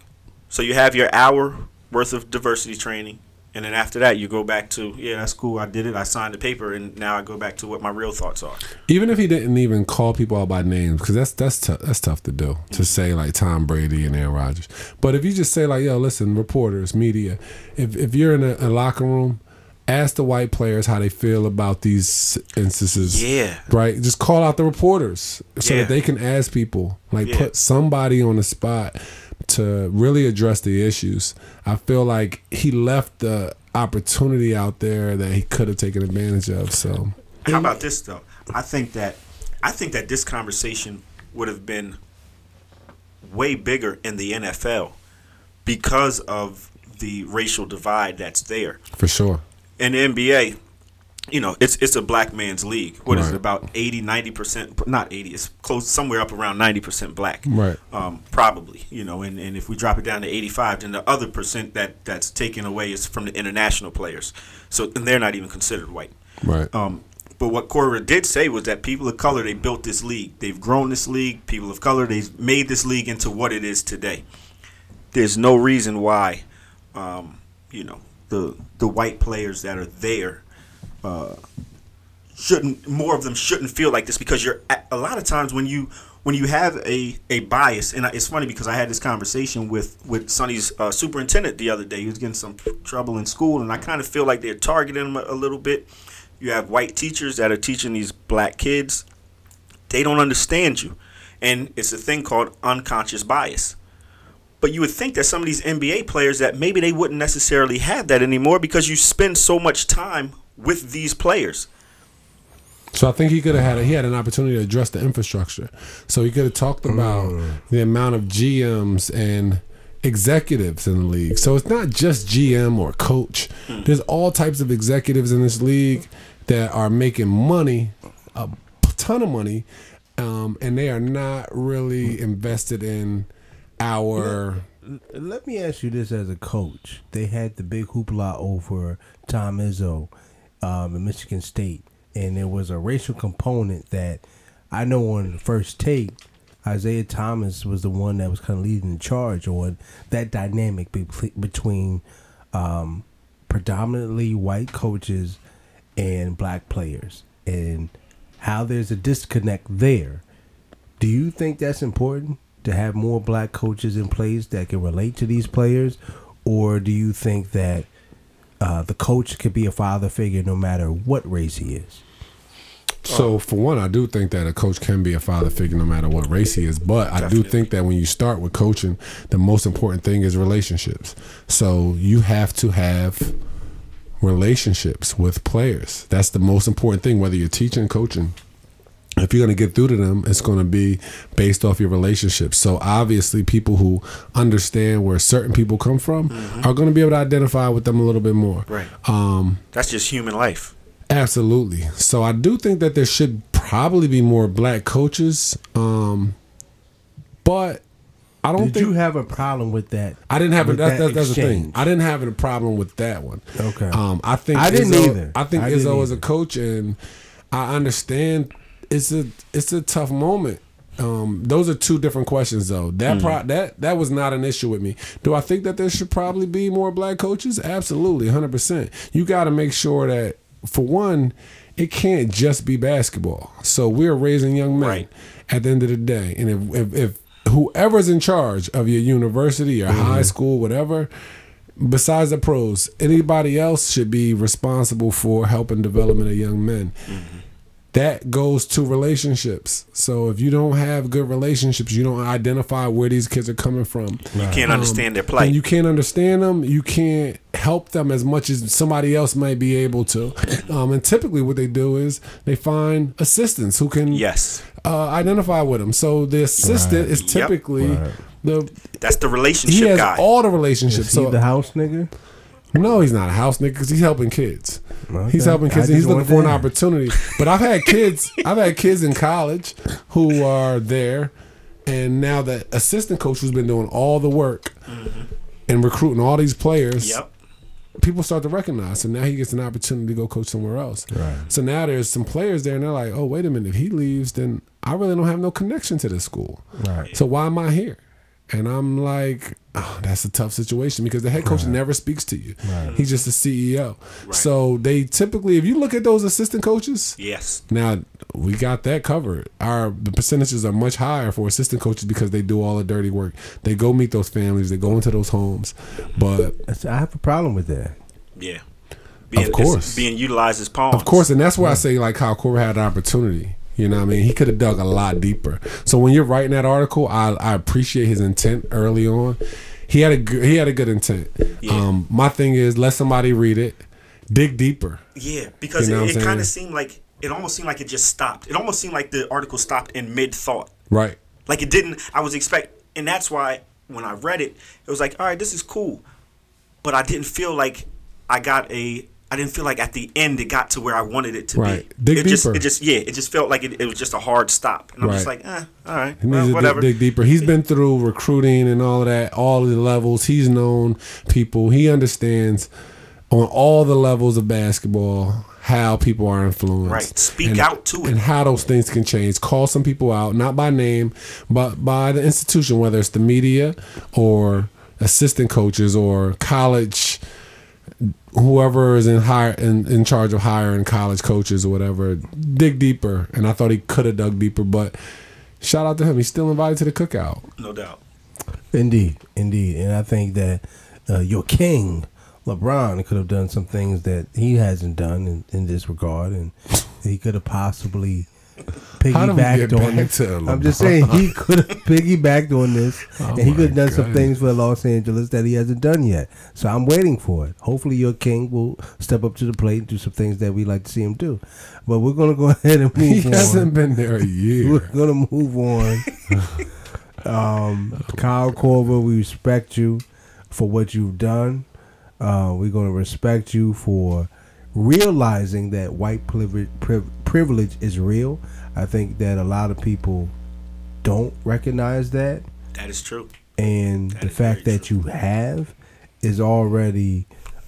So you have your hour worth of diversity training. And then after that, you go back to yeah, that's cool. I did it. I signed the paper, and now I go back to what my real thoughts are. even if he didn't even call people out by names, because that's that's tou- that's tough to do to mm-hmm. say like Tom Brady and Aaron Rodgers. But if you just say like, yo, listen, reporters, media, if if you're in a, a locker room, ask the white players how they feel about these instances. Yeah. Right. Just call out the reporters so Yeah. that they can ask people, like Yeah. put somebody on the spot to really address the issues. I feel like he left the opportunity out there that he could have taken advantage of. So How about this though? I think that I think that this conversation would have been way bigger in the NFL because of the racial divide that's there. For sure. In the NBA, you know, it's it's a black man's league. What is Right. it about 80, 90%, not 80, it's close somewhere up around 90% black. Right. Um, probably, you know, and, and if we drop it down to 85, then the other percent that that's taken away is from the international players. So and they're not even considered white. Right. Um, but what Cora did say was that people of color they built this league. They've grown this league. People of color they've made this league into what it is today. There's no reason why, um, you know, the the white players that are there uh, shouldn't more of them shouldn't feel like this because you're a lot of times when you when you have a, a bias and it's funny because I had this conversation with with Sonny's uh, superintendent the other day. He was getting some trouble in school and I kind of feel like they're targeting him a, a little bit. You have white teachers that are teaching these black kids. They don't understand you. And it's a thing called unconscious bias. But you would think that some of these NBA players that maybe they wouldn't necessarily have that anymore because you spend so much time with these players So I think he could have had a, he had an opportunity to address the infrastructure. So he could have talked mm. about the amount of GMs and executives in the league. So it's not just GM or coach. Hmm. There's all types of executives in this league that are making money, a ton of money, um, and they are not really hmm. invested in our. Let me ask you this as a coach. They had the big hoopla over Tom Izzo um, in Michigan State, and there was a racial component that I know on the first take, Isaiah Thomas was the one that was kind of leading the charge on that dynamic be- between um, predominantly white coaches and black players, and how there's a disconnect there. Do you think that's important to have more black coaches in place that can relate to these players, or do you think that uh, the coach could be a father figure no matter what race he is? So for one, I do think that a coach can be a father figure no matter what race he is. But I do think that when you start with coaching, the most important thing is relationships. So you have to have relationships with players. That's the most important thing, whether you're teaching, coaching. If you're going to get through to them, it's going to be based off your relationships. So obviously, people who understand where certain people come from are going to be able to identify with them a little bit more. Right. Um, That's just human life. Absolutely. So I do think that there should probably be more black coaches. Um, but I don't Did think you have a problem with that? I didn't have a, that, that that, that's the thing. I didn't have a problem with that one. Okay. Um, I think I didn't Izzo, either. I think I didn't Izzo is a coach, and I understand it's a it's a tough moment. Um, those are two different questions, though. That mm. pro- that that was not an issue with me. Do I think that there should probably be more black coaches? Absolutely, hundred percent. You got to make sure that for one, it can't just be basketball. So we're raising young men Right. at the end of the day, and if if, if whoever's in charge of your university, your mm-hmm. high school, whatever, besides the pros, anybody else should be responsible for helping development of young men. Mm-hmm. That goes to relationships. So if you don't have good relationships, you don't identify where these kids are coming from. You can't understand their plight. And you can't understand them. You can't help them as much as somebody else might be able to. Um, and typically, what they do is they find assistants who can yes. uh, identify with them. So the assistant is Yep. typically Right. the That's the relationship. he relationship has guy. all the relationships. Is he So the house nigga? no, he's not a house nigga because he's helping kids. Okay. He's helping kids. He's looking for an opportunity. But I've had kids. I've had kids in college who are there, and now the assistant coach who's been doing all the work mm-hmm. and recruiting all these players. Yep. People start to recognize. So now he gets an opportunity to go coach somewhere else. Right. So now there's some players there, and they're like, "Oh, wait a minute. If he leaves, then I really don't have no connection to this school. Right. So why am I here?" And I'm like, oh, that's a tough situation because the head coach never speaks to you. He's just a CEO. So they typically, if you look at those assistant coaches, Yes. now we got that covered. Our the percentages are much higher for assistant coaches because they do all the dirty work. They go meet those families. They go into those homes. But I have a problem with that. Yeah. Being, it's course. Being utilized as pawns. Of course, and that's why I say like how Cora had an opportunity. You know what I mean? He could have dug a lot deeper. So when you're writing that article, I, I appreciate his intent early on. He had a good, he had a good intent. Yeah. Um, my thing is let somebody read it, dig deeper. Yeah, because You know it, it kind of seemed like it almost seemed like it just stopped. It almost seemed like the article stopped in mid thought. Right. Like it didn't. I was expect, and that's why when I read it, it was like, all right, this is cool, but I didn't feel like I got a. I didn't feel like at the end it got to where I wanted it to Right. be. Dig it just, deeper. it just, yeah, it just felt like it, it was just a hard stop, and I'm just like, eh, all right, He well, needs to whatever. dig, dig deeper. He's been through recruiting and all of that, all of the levels. He's known people. He understands on all the levels of basketball how people are influenced. Right. Speak and, out to it. And how those things can change. Call some people out, not by name, but by the institution, whether it's the media or assistant coaches or college whoever is in hire in, in charge of hiring college coaches or whatever, dig deeper. And I thought he could have dug deeper, but shout out to him. He's still invited to the cookout. no doubt. Indeed, indeed, and I think that uh, your king, LeBron, could have done some things that he hasn't done in, in this regard, and he could have possibly How do we piggybacked on it. I'm just saying he could have piggybacked on this, Oh and he could have done some things for Los Angeles that he hasn't done yet. So I'm waiting for it. Hopefully, your king will step up to the plate and do some things that we like to see him do. But we're gonna go ahead and He move on. He hasn't been there a year. We're gonna move on. um, Kyle Korver, we respect you for what you've done. Uh, we're gonna respect you for realizing that white privilege, privilege is real. I think that a lot of people don't recognize that, That is true. and That the fact very that you have is already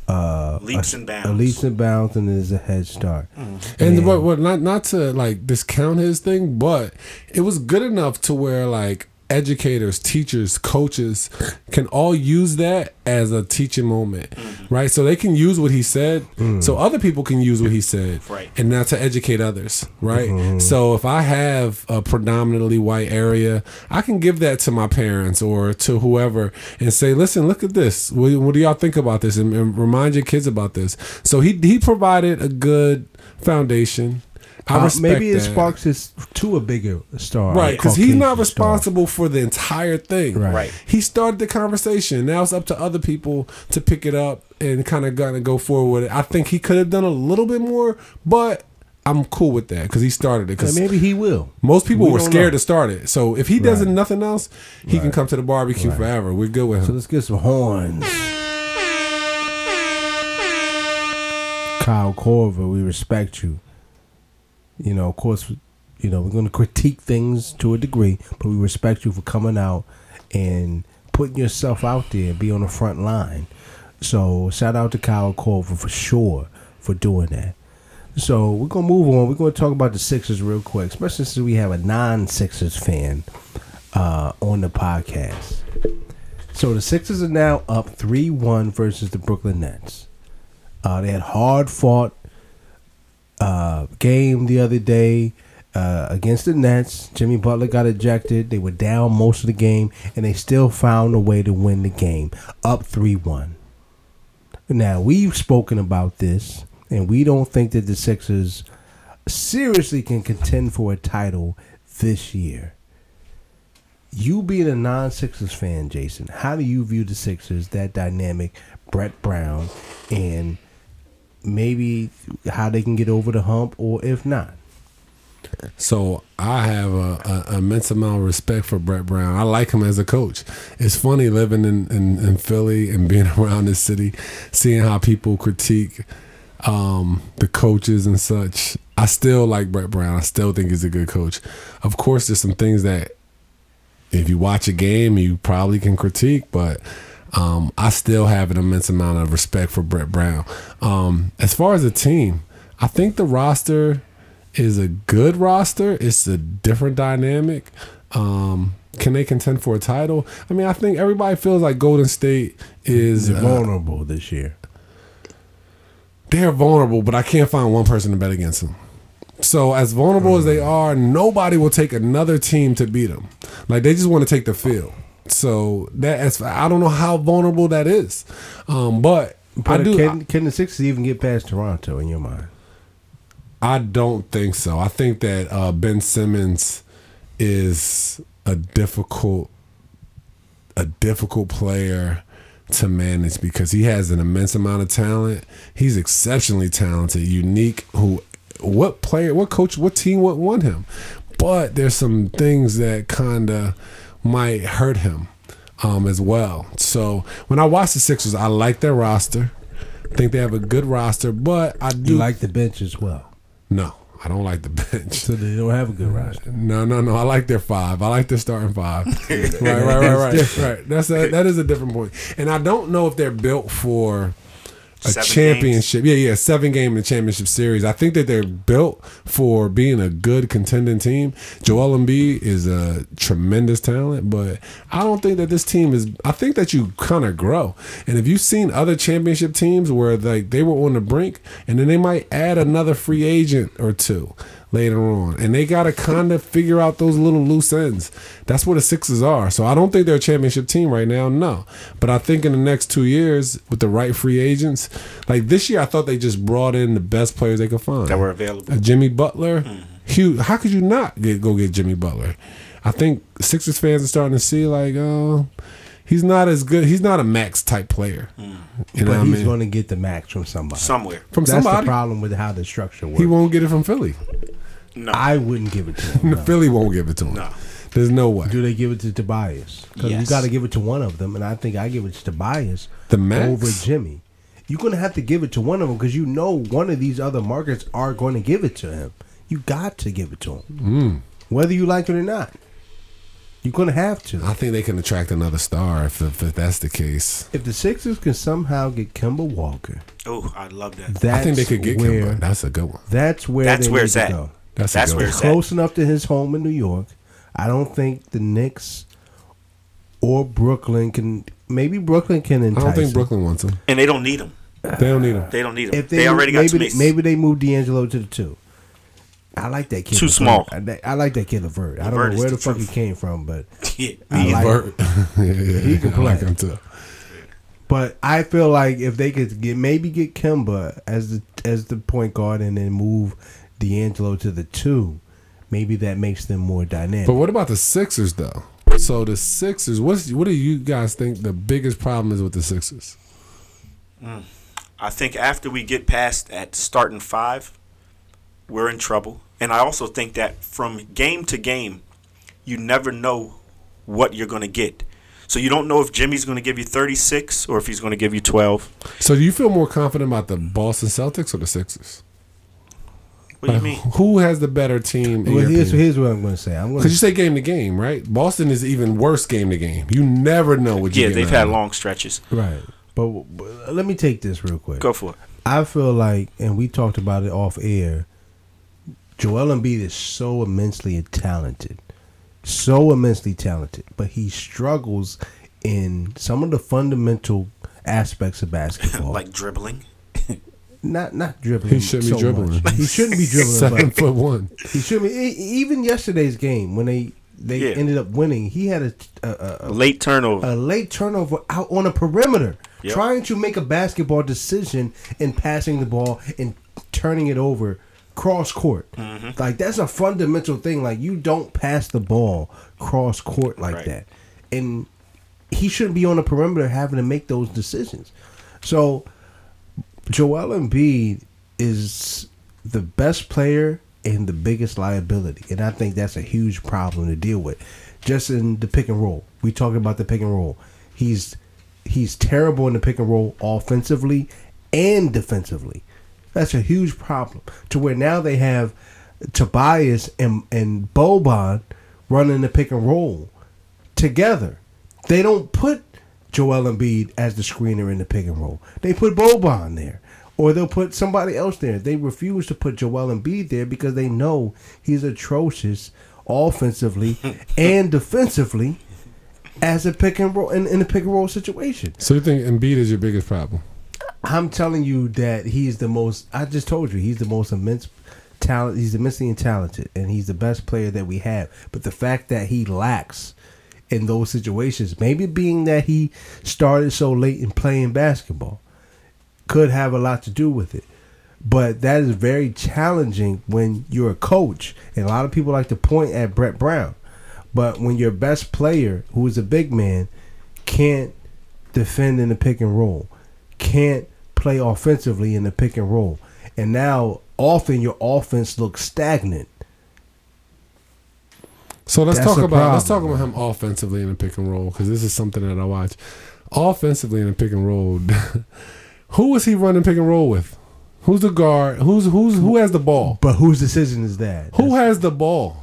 uh, Leaps a, and a bounds. leaps and bounds, and is a head start. And Yeah. what, what not not to like discount his thing, but it was good enough to where like educators, teachers, coaches can all use that as a teaching moment, Mm-hmm. right? So they can use what he said, so other people can use what he said, Right. And now to educate others, right? Mm-hmm. So if I have a predominantly white area, I can give that to my parents or to whoever and say, "Listen, look at this. What, what do y'all think about this?" And, and remind your kids about this. So he he provided a good foundation. I Uh, respect maybe it that. sparks us to a bigger star, Right, because he's not Caucasian star. responsible for the entire thing. Right. Right. He started the conversation. Now it's up to other people to pick it up and kind of gonna go forward with it. I think he could have done a little bit more, but I'm cool with that because he started it. And Because maybe he will. most people We were scared know. to start it. So if he does Right. nothing else, he can come to the barbecue Right. forever. We're good with him. So let's get some horns. Kyle Korver, we respect you. You know, of course, you know, we're going to critique things to a degree, but we respect you for coming out and putting yourself out there and be on the front line. So, shout out to Kyle Korver for sure for doing that. So, we're going to move on. We're going to talk about the Sixers real quick, especially since we have a non Sixers fan uh, on the podcast. So the Sixers are now up three one versus the Brooklyn Nets. Uh, they had hard fought uh, game the other day uh, against the Nets. Jimmy Butler got ejected. They were down most of the game, and they still found a way to win the game, up three one. Now we've spoken about this, and we don't think that the Sixers seriously can contend for a title this year. You being a non Sixers fan, Jason, how do you view the Sixers, that dynamic, Brett Brown, and maybe how they can get over the hump, or if not? So I have a, a immense amount of respect for Brett Brown. I like him as a coach. It's funny living in, in, in Philly and being around this city, seeing how people critique um, the coaches and such. I still like Brett Brown. I still think he's a good coach. Of course, there's some things that if you watch a game, you probably can critique, but um, I still have an immense amount of respect for Brett Brown. Um, as far as the team, I think the roster is a good roster. It's a different dynamic. Um, can they contend for a title? I mean, I think everybody feels like Golden State is They're uh, vulnerable this year. they're vulnerable, but I can't find one person to bet against them. So as vulnerable as they are, nobody will take another team to beat them. Like they just want to take the field. So that as I don't know how vulnerable that is, um, but, But I do. can, can the Sixers even get past Toronto in your mind? I don't think so. I think that uh, Ben Simmons is a difficult, a difficult player to manage because he has an immense amount of talent. He's exceptionally talented, unique. Who, what player, what coach, what team would want him? But there's some things that kind of might hurt him. um, as well. So when I watch the Sixers, I like their roster. think they have a good roster, but I do You like the bench as well. no. I don't like the bench. So they don't have a good roster. No, no, no. I like their five. I like their starting five. right, right, right, right, right. That's a, that is a different point. And I don't know if they're built for a Seven championship. Yeah, yeah, seven game in the championship series. I think that they're built for being a good contending team. Joel Embiid is a tremendous talent, but I don't think that this team is. I think that you kind of grow. And if you've seen other championship teams where like they were on the brink, and then they might add another free agent or two later on. And they got to kind of figure out those little loose ends. That's what the Sixers are. So I don't think they're a championship team right now, no. But I think in the next two years, with the right free agents, like this year, I thought they just brought in the best players they could find. that were available. Uh, Jimmy Butler, huge. How could you not get go get Jimmy Butler? I think Sixers fans are starting to see like, oh, he's not as good. He's not a max type player. You know But what I he's mean? going to get the max from somebody. Somewhere. From That's somebody, the problem with how the structure works. he won't get it from Philly. No. I wouldn't give it to him. no. Philly won't give it to him. No. There's no way. Do they give it to Tobias? Because you Yes. got to give it to one of them, and I think I give it to Tobias The max? over Jimmy. You're going to have to give it to one of them because you know one of these other markets are going to give it to him. You got to give it to him, Mm. whether you like it or not. You're going to have to. I think they can attract another star if, if, if that's the case. If the Sixers can somehow get Kemba Walker, Oh, I love that. I think they could get where Kemba. That's a good one. that's where That's they where need it's to at. go. That's, That's where one. it's at. Close enough to his home in New York. I don't think the Knicks or Brooklyn can. Maybe Brooklyn can I entice. don't think him. Brooklyn wants him. And they don't need him. They don't need him. They don't need him. If They, already got maybe too they, many. maybe they moved D'Angelo to the two. I like that kid. Too Levert. small. I, I like that kid Levert. I don't know where the the, fuck truth. he came from, but yeah, I like- either. Bert. yeah, yeah, He can I like play. him too. but I feel like if they could get maybe get Kemba as the as the point guard and then move D'Angelo to the two, maybe that makes them more dynamic. But what about the Sixers though? So the Sixers, what's what do you guys think the biggest problem is with the Sixers? Mm. I think after we get past at starting five, we're in trouble. And I also think that from game to game, you never know what you're going to get. So you don't know if Jimmy's going to give you 36 or if he's going to give you 12. So do you feel more confident about the Boston Celtics or the Sixers? What do you mean? Who has the better team? Well, here's, here's what I'm going to say. I'm going Because you say game to game, right? Boston is even worse game to game. You never know what you Yeah, get they've out had of long stretches. right. But, but let me take this real quick. Go for it. I feel like, and we talked about it off air. Joel Embiid is so immensely talented, so immensely talented, but he struggles in some of the fundamental aspects of basketball. like dribbling. Not not dribbling. He shouldn't be dribbling. much. He shouldn't be dribbling. Seven but foot one. he shouldn't be. e- Even yesterday's game when they they Yeah. ended up winning, he had a a, a, Late turnover. a late turnover out on a perimeter, Yep. trying to make a basketball decision in passing the ball and turning it over cross court. Mm-hmm. Like that's a fundamental thing. Like you don't pass the ball cross court like Right. that, and he shouldn't be on the perimeter having to make those decisions. So Joel Embiid is the best player and the biggest liability, and I think that's a huge problem to deal with. Just in the pick and roll, we talking about the pick and roll. He's he's terrible in the pick and roll offensively and defensively. That's a huge problem. To where now they have Tobias and and Boban running the pick and roll together. They don't put Joel Embiid as the screener in the pick and roll. They put Boban there. Or they'll put somebody else there. They refuse to put Joel Embiid there because they know he's atrocious offensively and defensively as a pick and roll in, in a pick and roll situation. So you think Embiid is your biggest problem? I'm telling you that he's the most. I just told you he's the most immense talent. He's immensely talented, and he's the best player that we have. But the fact that he lacks in those situations, maybe being that he started so late in playing basketball, could have a lot to do with it. But that is very challenging when you're a coach, and a lot of people like to point at Brett Brown. But when your best player, who is a big man, can't defend in the pick and roll, can't play offensively in the pick and roll, and now often your offense looks stagnant. So let's That's talk a about let's talk about him offensively in the pick and roll because this is something that I watch. Offensively in the pick and roll, who was he running pick and roll with? Who's the guard? Who's who's who has the ball? But whose decision is that? Who has the ball?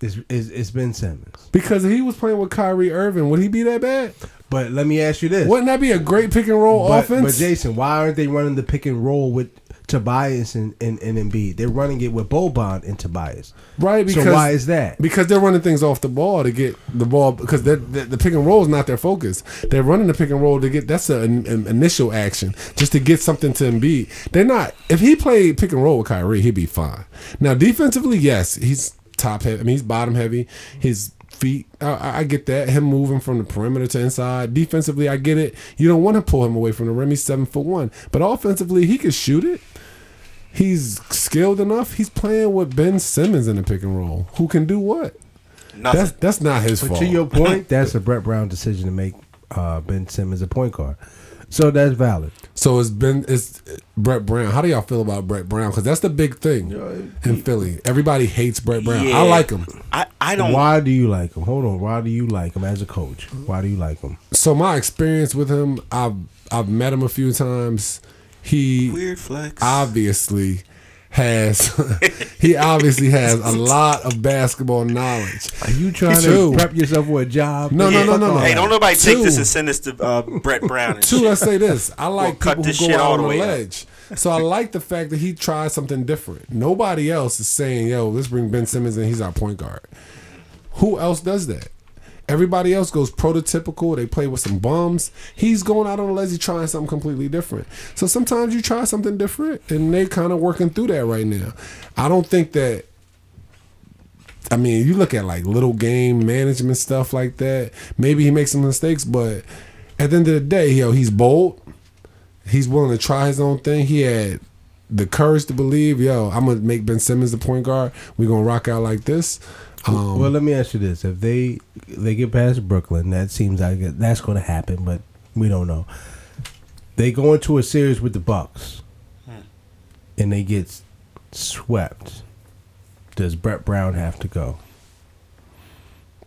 It's, it's, it's Ben Simmons. Because if he was playing with Kyrie Irving, would he be that bad? But let me ask you this. Wouldn't that be a great pick and roll but, offense? but Jason, why aren't they running the pick and roll with Tobias and, and, and Embiid? They're running it with Boban and Tobias. right? Because so why is that? Because they're running things off the ball to get the ball because they're, the the pick and roll is not their focus. They're running the pick and roll to get that's an, an initial action just to get something to Embiid. They're not. If he played pick and roll with Kyrie, he'd be fine. Now defensively, yes, he's top heavy. I mean, he's bottom heavy. His feet, I- I, I get that. Him moving from the perimeter to inside. Defensively, I get it. You don't want to pull him away from the rim. He's seven foot one, but offensively, he can shoot it. He's skilled enough. He's playing with Ben Simmons in the pick and roll. Who can do what? Nothing. That's that's not his But fault. to your point, that's a Brett Brown decision to make uh, Ben Simmons a point guard. So that's valid. so it's been it's Brett Brown. How do y'all feel about Brett Brown? Because that's the big thing in Philly. Everybody hates Brett Brown. Yeah. I like him. I, I don't. Why do you like him? Hold on. Why do you like him as a coach? Why do you like him? So my experience with him, I've I've met him a few times. He Weird flex. obviously has he obviously has a lot of basketball knowledge. Are you trying Two. to prep yourself for a job? No, no, no, no, no. Hey, don't nobody take Two. this and send this to uh, Brett Brown. And Two, shit. let's say this. I like cut people this who shit go all out the on the way up. ledge. So I like the fact that he tried something different. Nobody else is saying, yo, let's bring Ben Simmons and he's our point guard. Who else does that? Everybody else goes prototypical. They play with some bums. He's going out on the ledge, trying something completely different. So sometimes you try something different, and they kind of working through that right now. I don't think that I mean, you look at like little game management stuff like that. Maybe he makes some mistakes, but at the end of the day, yo, he's bold. He's willing to try his own thing. He had the courage to believe, yo, I'm gonna make Ben Simmons the point guard. We're gonna rock out like this. Um, well, let me ask you this: If they they get past Brooklyn, that seems like that's going to happen, but we don't know. They go into a series with the Bucks, and they get swept. Does Brett Brown have to go?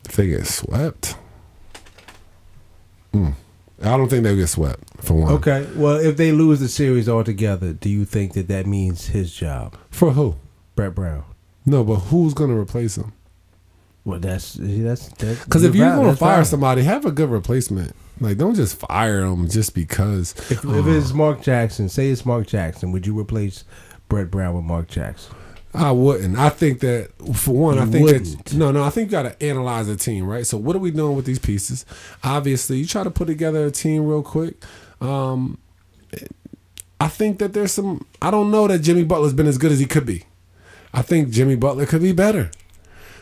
if they get swept, Hmm. I don't think they'll get swept for one. Okay. Well, if they lose the series altogether, do you think that that means his job, For who? Brett Brown? No, but who's gonna replace him? Well, that's that's that's Because if you're gonna fire somebody, have a good replacement. Like, don't just fire them just because. If, if it's Mark Jackson, say it's Mark Jackson, would you replace Brett Brown with Mark Jackson? I wouldn't. I think that for one, You I think wouldn't. that no, no. I think you got to analyze a team, right? So what are we doing with these pieces? Obviously, you try to put together a team real quick. Um, I think that there's some. I don't know that Jimmy Butler's been as good as he could be. I think Jimmy Butler could be better.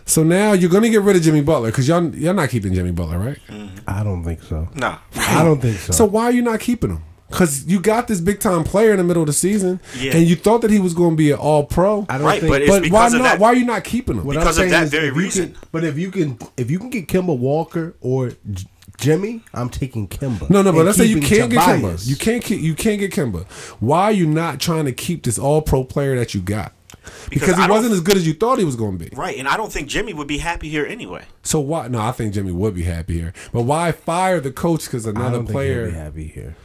So now you're gonna get rid of Jimmy Butler because y'all you're not keeping Jimmy Butler, right? Mm-hmm. I don't think so. Nah. I don't think so. So why are you not keeping him? Because you got this big time player in the middle of the season, Yeah. and you thought that he was going to be an All Pro. I don't Right, think. but it's But why because of not? that. Why are you not keeping him? what because I'm of saying that is very if you reason. Can, but if you can, if you can get Kemba Walker or J- Jimmy, I'm taking Kemba. No, no, but And let's say you keeping can't get Kemba. You can't keep you can't get Kemba. Why are you not trying to keep this all pro player that you got? Because, Because he wasn't as good as you thought he was going to be. Right, and I don't think Jimmy would be happy here anyway. So why? No, I think Jimmy would be happy here. But why fire the coach because I another don't think he'll player? be happy here.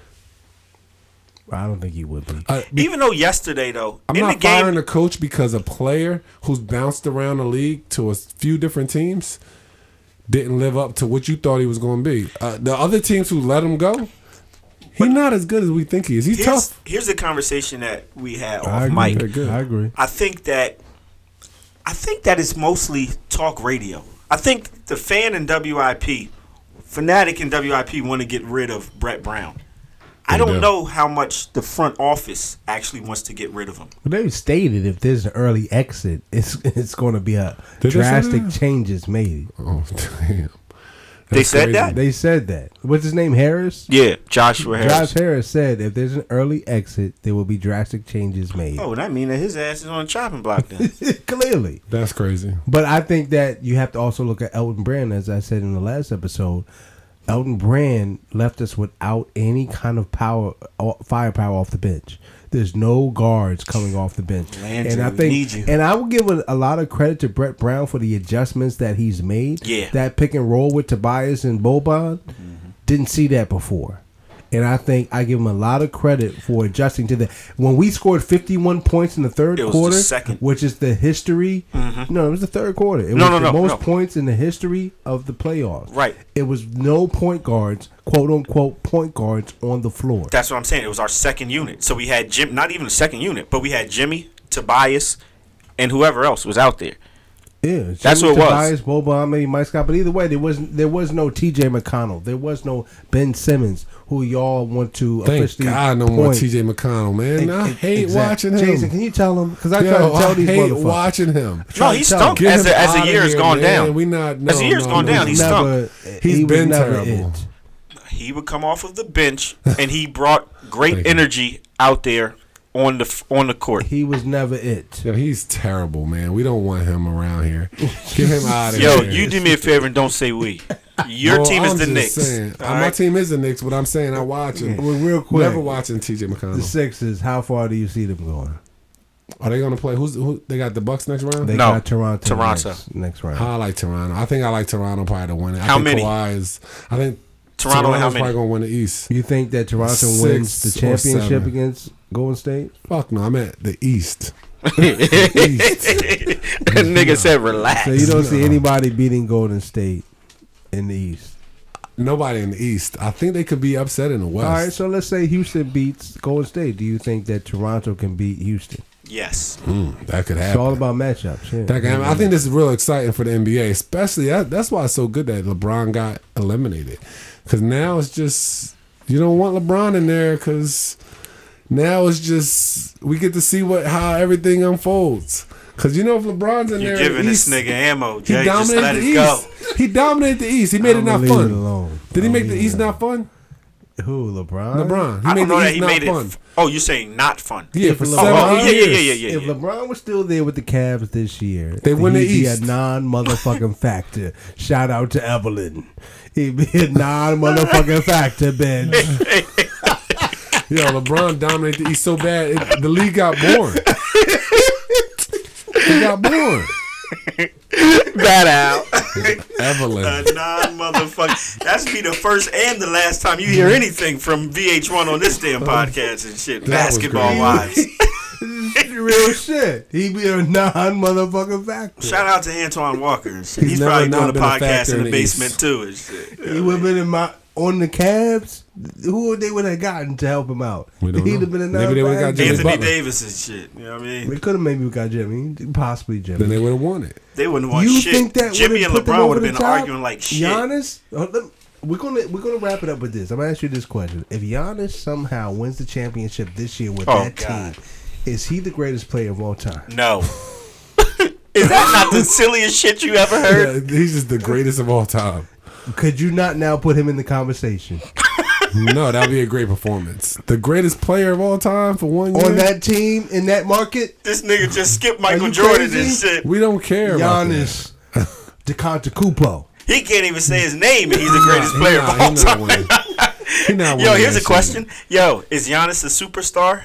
I don't think he would be. Uh, Even though yesterday, though, I'm in not the game, firing a coach because a player who's bounced around the league to a few different teams didn't live up to what you thought he was going to be. Uh, the other teams who let him go, he's not as good as we think he is. He's here's, tough. here's the conversation that we had I agree. mic. Good. I agree. I think that I think that it's mostly talk radio. I think the fan in WIP, fanatic in WIP, want to get rid of Brett Brown. I don't do. know how much the front office actually wants to get rid of him. Well, they've stated if there's an early exit, it's it's going to be a Did they say drastic that? changes made. Oh damn! They That's said crazy. that? They said that. What's his name? Harris. Yeah, Joshua Harris. Josh Harris said if there's an early exit, there will be drastic changes made. Oh, that means that his ass is on the chopping block then. Clearly. That's crazy. But I think that you have to also look at Elton Brand, as I said in the last episode. Elton Brand left us without any kind of power, uh, firepower off the bench. There's no guards coming off the bench, Landry, and I think, and I will give a, a lot of credit to Brett Brown for the adjustments that he's made. Yeah. that pick and roll with Tobias and Boban, didn't see that before. And I think I give him a lot of credit for adjusting to that. When we scored 51 points in the third It was the quarter, second. which is the history. Mm-hmm. No, it was the third quarter. It No, was no, the no, most no. points in the history of the playoffs. Right. It was no point guards, quote unquote point guards on the floor. That's what I'm saying. It was our second unit. So we had Jim, not even the second unit, but we had Jimmy, Tobias, and whoever else was out there. Yeah, That's Jimmy what it was. Tobias, Boban, maybe Mike Scott, but either way, there was there was no T.J. McConnell, there was no Ben Simmons, who y'all want to Thank officially God no more. T.J. McConnell, man. I Ex- hate exact- watching him. Jason, can you tell him? Because I Yo, try to tell I these hate motherfuckers. watching him. No, Try he stunk Get as the, as the outta years gone man. down. We not no, As the years no, gone no. down, he was stunk. never, He's he was been terrible. it. He would come off of the bench and he brought great energy out there on the on the court. He was never it. Yo, he's terrible, man. We don't want him around here. Get him out of Yo, here. you do me a favor and don't say we. Your Well, team is I'm the Knicks. saying. My right? team is the Knicks, but I'm saying I watch him. Well, real quick, Never watching T.J. McConnell. The McConnell. Sixers. How far do you see them going? Are they gonna play? Who's who? They got the Bucks next round. They No, got Toronto. Toronto. Next, next round. I like Toronto. I think I like Toronto probably to win it. I How think many? Kawhi is. I think Toronto and how Toronto's many? probably gonna win the East. You think that Toronto Six wins the or championship seven. against Golden State? Fuck no, I'm at the East. That nigga said relax. So you don't see anybody beating Golden State in the East. Nobody in the East. I think they could be upset in the West. All right, so let's say Houston beats Golden State. Do you think that Toronto can beat Houston? yes. Mm, that could happen. It's all about matchups. Yeah. That can- I think this is real exciting for the NBA, especially that, that's why it's so good that LeBron got eliminated. Because now it's just you don't want LeBron in there because now it's just we get to see what how everything unfolds. Because you know if LeBron's in You're there, giving this East, nigga ammo, he Jay. Just dominated let the it go. East. He dominated the East. He made it not fun. it alone. Did he make the East it not fun? Who LeBron? LeBron. He I made don't know that he not made it. fun. f- Oh, you're saying not fun? Yeah, If for LeBron- seven Oh, yeah, years. yeah, yeah, yeah, If. LeBron was still there with the Cavs this year, They win the he'd be a non motherfucking factor. Shout out to Evelyn. He'd be a non motherfucking factor, Ben. Yo, LeBron dominated the East so bad, it, the league got born. he got born. That out. Evelyn. A non motherfucker. That's be the first and the last time you hear anything from VH1 on this damn podcast and shit. That Basketball wise. Real shit. He'd be a non motherfucking factor. Shout out to Antoine Walker and shit. He's He's, probably doing a been a podcast in in the the basement East. too and shit. He would have been in my on the Cavs. Who would they would have gotten to help him out? We don't He'd know. have been a non Maybe they would've got Jimmy Anthony Butler. Davis and shit. You know what I mean? They could have maybe got Jimmy, possibly Jimmy. Then they would have won it. They wouldn't want you shit. think that Jimmy would've and put them LeBron over would have been top? arguing like shit. Giannis, oh, let- we're gonna we're gonna wrap it up with this. I'm gonna ask you this question: If Giannis somehow wins the championship this year with Oh, that God. team, is he the greatest player of all time? No. Is that not the silliest shit you ever heard? Yeah, he's just the greatest of all time. Could you not now put him in the conversation No, that'd be a great performance. The greatest player of all time for one year. on that team in that market? This nigga just skipped Michael you Jordan and shit. we don't care about that. Giannis DeContacupo. He can't even say his name and he's the greatest He player not- of all he time. winning. He not Yo, here's a question. Yo, is Giannis a superstar?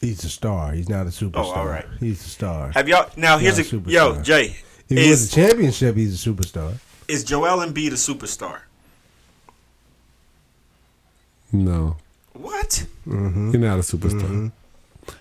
He's a star. He's not a superstar. Oh, all right. He's a star. Have y'all now here's a Not a yo. Jay. if he wins a championship, he's a superstar. is Joel Embiid a superstar? No, What? he's not a superstar. Mm-hmm.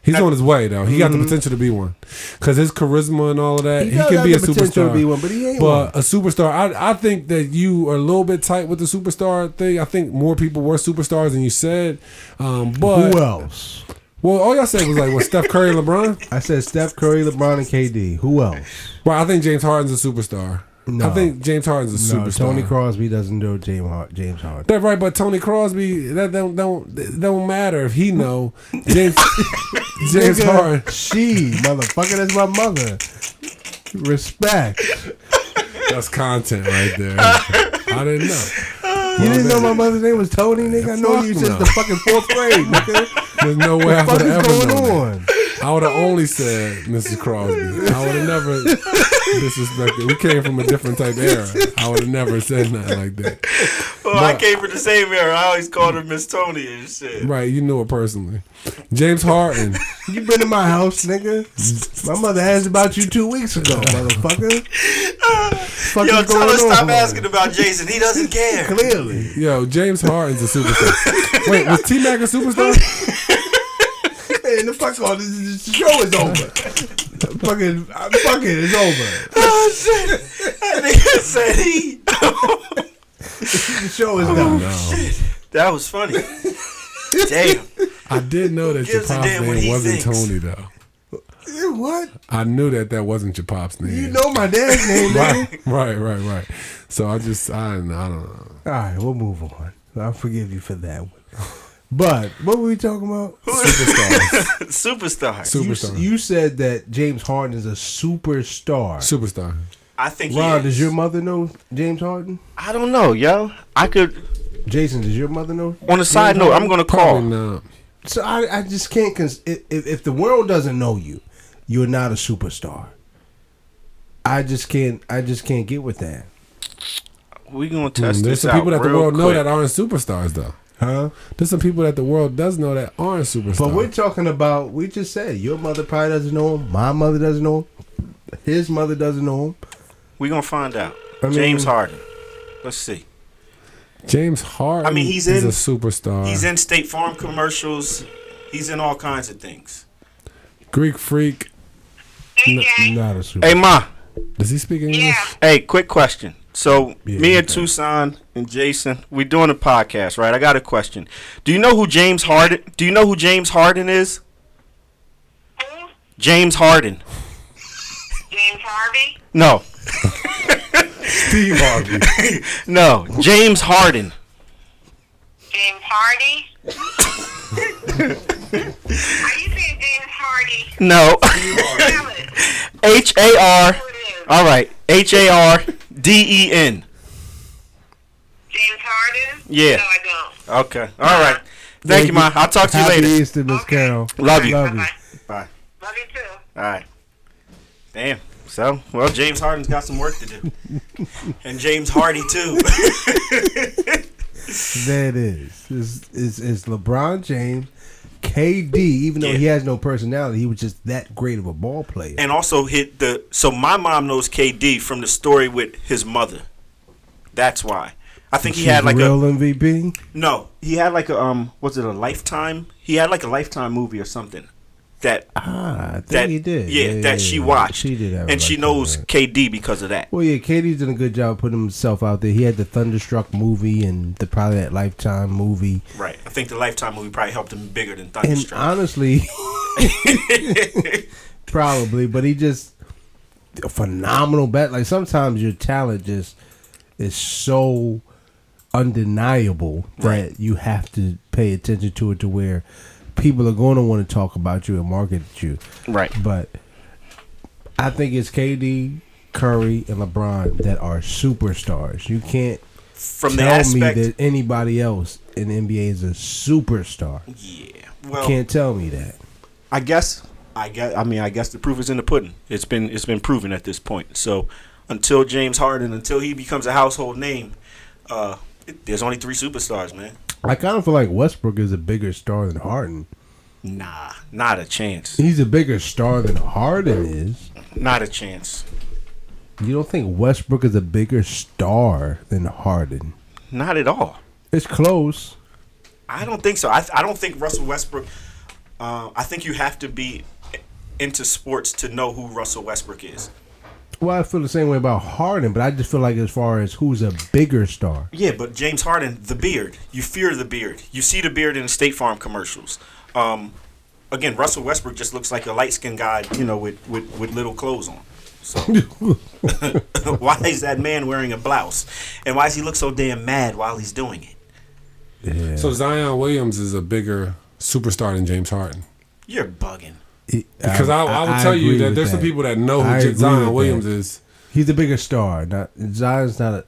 He's on his way though. He got the potential to be one because his charisma and all of that. He He, can be a the potential superstar. to be one, but he ain't But a superstar, I I think that you are a little bit tight with the superstar thing. I think more people were superstars than you said. Um, but Who else? well, all y'all said was like what Steph Curry, and LeBron. I said Steph Curry, LeBron, and KD. Who else? Well, I think James Harden's a superstar. No. I think James Harden's a No, superstar. Tony Crosby doesn't know James Hard- James Harden. That right, but Tony Crosby, that don't don't that don't matter if he know James James Nigga, Harden. She, motherfucker, that's my mother. Respect. That's content right there. I didn't know. You didn't know my mother's name was Tony, nigga? I know you since no. the fucking fourth grade, nigga. There's no way I What would ever going that. on? I would have only said Mrs. Crosby. I would have never disrespected. We came from a different type of era. I would have never said nothing like that. Well, I came from the same era. I always called her Miss Tony and shit. Right, you knew her personally. James Harden. You been to my house, nigga? My mother asked about you two weeks ago, motherfucker. Fuck Yo, tell her stop asking about Jason. He doesn't care. Clearly, Yo, James Harden's a superstar. Wait, was T Mac a superstar? Hey, the fuck on this, this show is over. fucking, I'm fucking, it's over. Oh shit! That nigga said he. The show is done. That was funny. Damn. I did know that your Gives a pop's damn what name he wasn't thinks. Tony though. Eh, What? I knew that that wasn't your pop's name. You know my dad's name, nigga. right, right, right, right. So I just, I, I don't know. All right, we'll move on. I'll forgive you for that one. But what were we talking about? Superstars. Superstar. You, Superstar. you said that James Harden is a superstar. Superstar. I think he Ron, is. does your mother know James Harden? I don't know, yo. I could. Jason, does your mother know? On a side note, I'm gonna Probably call. not. So I, I just can't. Cons- if, if if the world doesn't know you, you're not a superstar. I just can't. I just can't get with that, We gonna Mm, test There's this some out people that the real world know that aren't superstars though. Huh? There's some people that the world does know that aren't superstars. But we're talking about. We just said your mother probably doesn't know him. My mother doesn't know him. His mother doesn't know him. We're gonna find out. I mean- James Harden. Let's see. James Harden. I mean, he's is in- a superstar. He's in State Farm commercials. He's in all kinds of things. Greek freak. AJ. Not a superstar. Hey, ma. Does he speak English? Yeah. Hey, quick question. So, Yeah, me he and. Tucson and Jason, we doing a podcast, right? I got a question. Do you know who James Harden? Do you know who James Harden is? Who? James Harden. James Harvey. No, Steve Harvey. no, James Harden. James Hardy. Are you saying James Hardy? No, Tell it. H A R. Who it is? All right, H A R D E N. James Harden? Yeah. No, I don't. Okay, all right. Thank you, ma. I'll talk to you Happy later. Easter, Miss Okay. Carol. Love you. Love you. Bye-bye. Bye. Love you too. All right. Damn. So, well, James Harden's got some work to do, and James Hardy too. There it is. It's, it's, it's LeBron James, KD. Even though he has no personality, he was just that great of a ball player. and also hit the. So my mom knows KD from the story with his mother. That's why. I think he had like real a MVP. no. He had like a um. Was it a lifetime? He had like a lifetime movie or something. That Ah, that he did. Yeah, that she yeah. watched. She did and she knows right. KD because of that. Well, yeah, KD's done a good job putting himself out there. He had the Thunderstruck movie and the probably that Lifetime movie. Right. I think the lifetime movie probably helped him bigger than And Thunderstruck. honestly, probably, but he just a phenomenal bet. Like sometimes your talent just is so undeniable that you have to pay attention to it to where people are going to want to talk about you and market you. right. But I think it's KD, Curry, and LeBron that are superstars. You can't From the tell aspect. me that anybody else in the NBA is a superstar. yeah. Well, Can't tell me that. I guess I guess I mean I guess the proof is in the pudding. It's been it's been proven at this point. So until James Harden, until he becomes a household name, uh, it, there's only three superstars, man. I kind of feel like Westbrook is a bigger star than Harden. Nah, not a chance. He's a bigger star than Harden is. Not a chance. You don't think Westbrook is a bigger star than Harden? Not at all. It's close. I don't think so. I, I don't think Russell Westbrook. Uh, I think you have to be into sports to know who Russell Westbrook is. Well, I feel the same way about Harden, but I just feel like as far as who's a bigger star. Yeah, but James Harden, the beard. You fear the beard. You see the beard in the State Farm commercials. Um, again, Russell Westbrook just looks like a light skinned guy, you know, with, with, with little clothes on. So why is that man wearing a blouse? And why does he look so damn mad while he's doing it? Yeah. So Zion Williams is a bigger superstar than James Harden. You're bugging. It- Because I, I, will tell you that with there's some people that know who Zion Williams that. is. He's a bigger star. Not Zion's not a.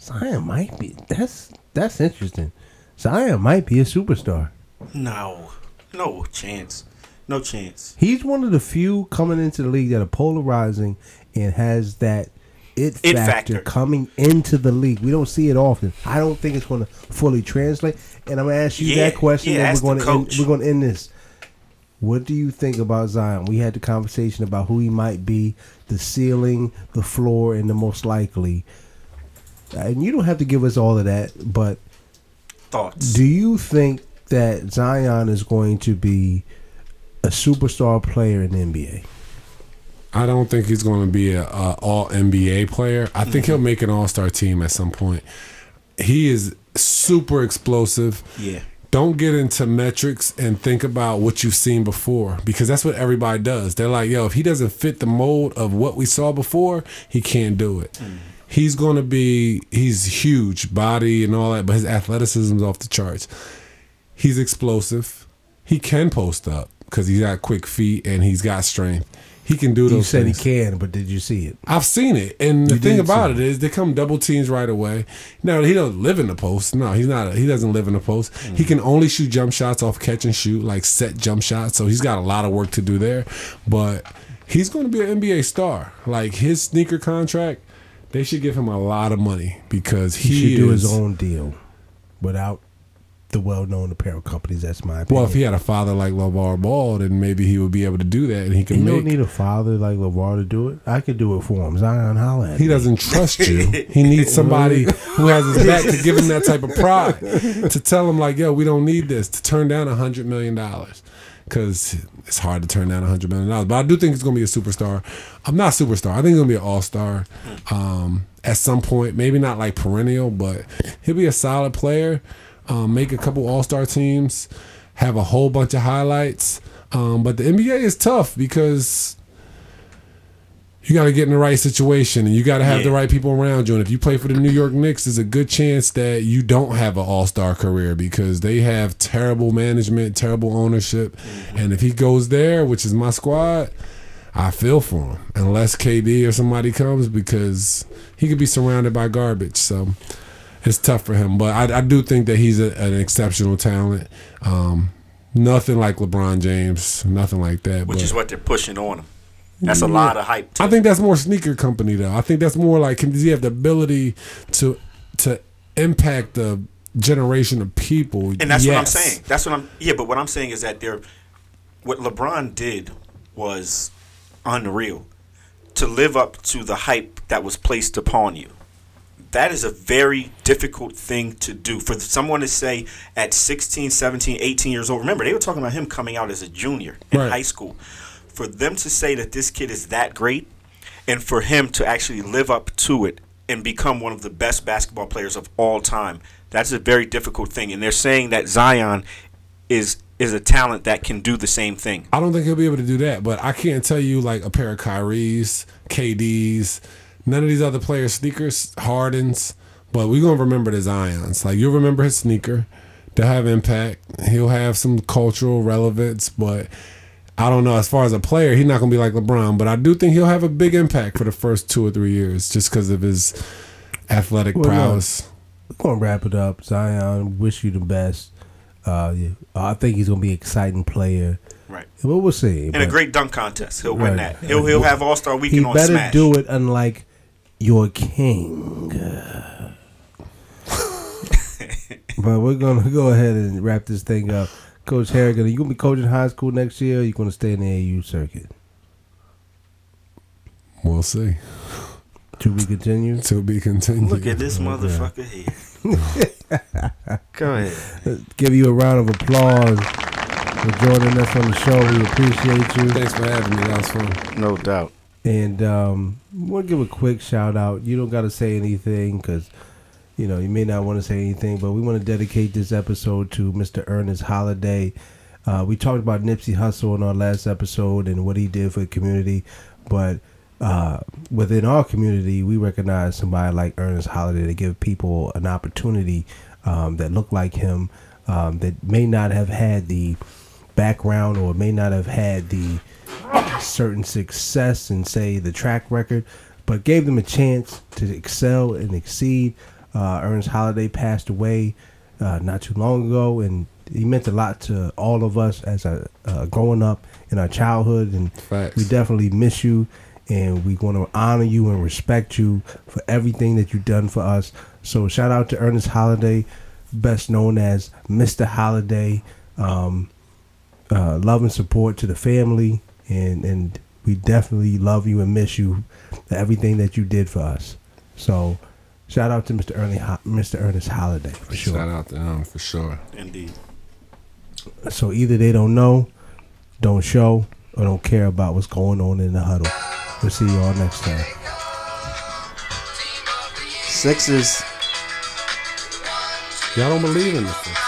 Zion might be. That's that's interesting. Zion might be a superstar. No, no chance. No chance. He's one of the few coming into the league that are polarizing and has that it, It factor, factor. coming into the league. We don't see it often. I don't think it's going to fully translate. And I'm going to ask you Yeah, that question, yeah, and we're going to end, we're going to end this. What do you think about Zion? We had the conversation about who he might be, the ceiling, the floor, and the most likely. And you don't have to give us all of that, but Thoughts. do you think that Zion is going to be a superstar player in the NBA? I don't think he's going to be a, a all NBA player. I think mm-hmm. he'll make an All Star team at some point. He is super explosive. yeah. Don't get into metrics and think about what you've seen before because that's what everybody does. They're like, yo, if he doesn't fit the mold of what we saw before, he can't do it. Mm. He's going to be, he's huge, body and all that, but his athleticism's off the charts. He's explosive. He can post up because he's got quick feet and he's got strength. He can do those You said things. he can, but did you see it? I've seen it, and the You thing about see it is they come double teams right away. Now he doesn't live in the post. No, he's not. he doesn't live in the post. Mm. He can only shoot jump shots off catch and shoot, like set jump shots. So he's got a lot of work to do there. But he's going to be an NBA star. Like his sneaker contract, they should give him a lot of money because He, he, should do his own deal without the well-known apparel companies. That's my opinion. well, if he had a father like LeVar Ball, then maybe he would be able to do that, and he can. you can don't need a father like LeVar to do it. I could do it for him. Zion Holland. He doesn't trust you. He needs somebody who has his back to give him that type of pride to tell him like, "Yo, we don't need this." To turn down a hundred million dollars because it's hard to turn down a hundred million dollars. But I do think he's going to be a superstar. I'm not a superstar. I think he's going to be an all star um, at some point. Maybe not like perennial, but he'll be a solid player. Um, make a couple all star teams. Have a whole bunch of highlights. Um, but the NBA is tough because you got to get in the right situation and you got to have the right people around you. And if you play for the New York Knicks, there's a good chance that you don't have an all star career because they have terrible management, terrible ownership. And if he goes there, which is my squad, I feel for him. Unless KD or somebody comes because he could be surrounded by garbage. So it's tough for him. But I, I do think that he's a, an exceptional talent. Um, nothing like LeBron James, nothing like that. Which but- is what they're pushing on him. That's a lot of hype. I think that's more sneaker company though. I think that's more like can does he have the ability to to impact the generation of people? And that's what I'm saying. That's what I'm. Yeah, but what I'm saying is that they're. What LeBron did was unreal. To live up to the hype that was placed upon you. That is a very difficult thing to do. For someone to say at 16, 17, 18 years old. Remember, they were talking about him coming out as a junior in Right. high school. For them to say that this kid is that great and for him to actually live up to it and become one of the best basketball players of all time that's a very difficult thing and they're saying that zion is is a talent that can do the same thing I don't think he'll be able to do that, but I can't tell you like a pair of Kyrie's, KD's, none of these other players' sneakers, Harden's. But we're gonna remember the Zion's. Like you'll remember his sneaker. They'll have impact. He'll have some cultural relevance, but I don't know. As far as a player, he's not gonna be like LeBron, but I do think he'll have a big impact for the first two or three years, just because of his athletic Well, prowess. We're gonna wrap it up. Zion, wish you the best. Uh, yeah, I think he's gonna be an exciting player. right Well, we'll see. in a great dunk contest he'll win that he'll, he'll have all-star he weekend on better smash do it unlike your king. but we're gonna go ahead and wrap this thing up. Coach Harrigan, are you gonna be coaching high school next year? Or you gonna stay in the AU circuit? We'll see. To be continued. To be continued. look at this motherfucker here go ahead Give you a round of applause for joining us on the show. We appreciate you. Thanks for having me. That was fun. no doubt And um, we'll give a quick shout out. You don't got to say anything because, you know, you may not want to say anything, but we want to dedicate this episode to Mr. Ernest Holiday. Uh, we talked about Nipsey Hussle in our last episode and what he did for the community, but uh, within our community, we recognize somebody like Ernest Holiday to give people an opportunity um, that look like him um, that may not have had the background or may not have had the certain success and say the track record, but gave them a chance to excel and exceed. Uh, Ernest Holiday passed away uh, not too long ago, and he meant a lot to all of us as a uh, growing up in our childhood, and Facts. we definitely miss you. And we want to honor you and respect you for everything that you've done for us. So shout out to Ernest Holiday, best known as Mr. Holiday. Um, uh, love and support to the family, and and we definitely love you and miss you for everything that you did for us. So, shout out to Mr. Ernie, Ho- Mr. Ernest Holiday for sure. Shout out to him for sure. Indeed. So either they don't know, don't show, or don't care about what's going on in the huddle. We'll see you all next time. Sixers. Y'all don't believe in this.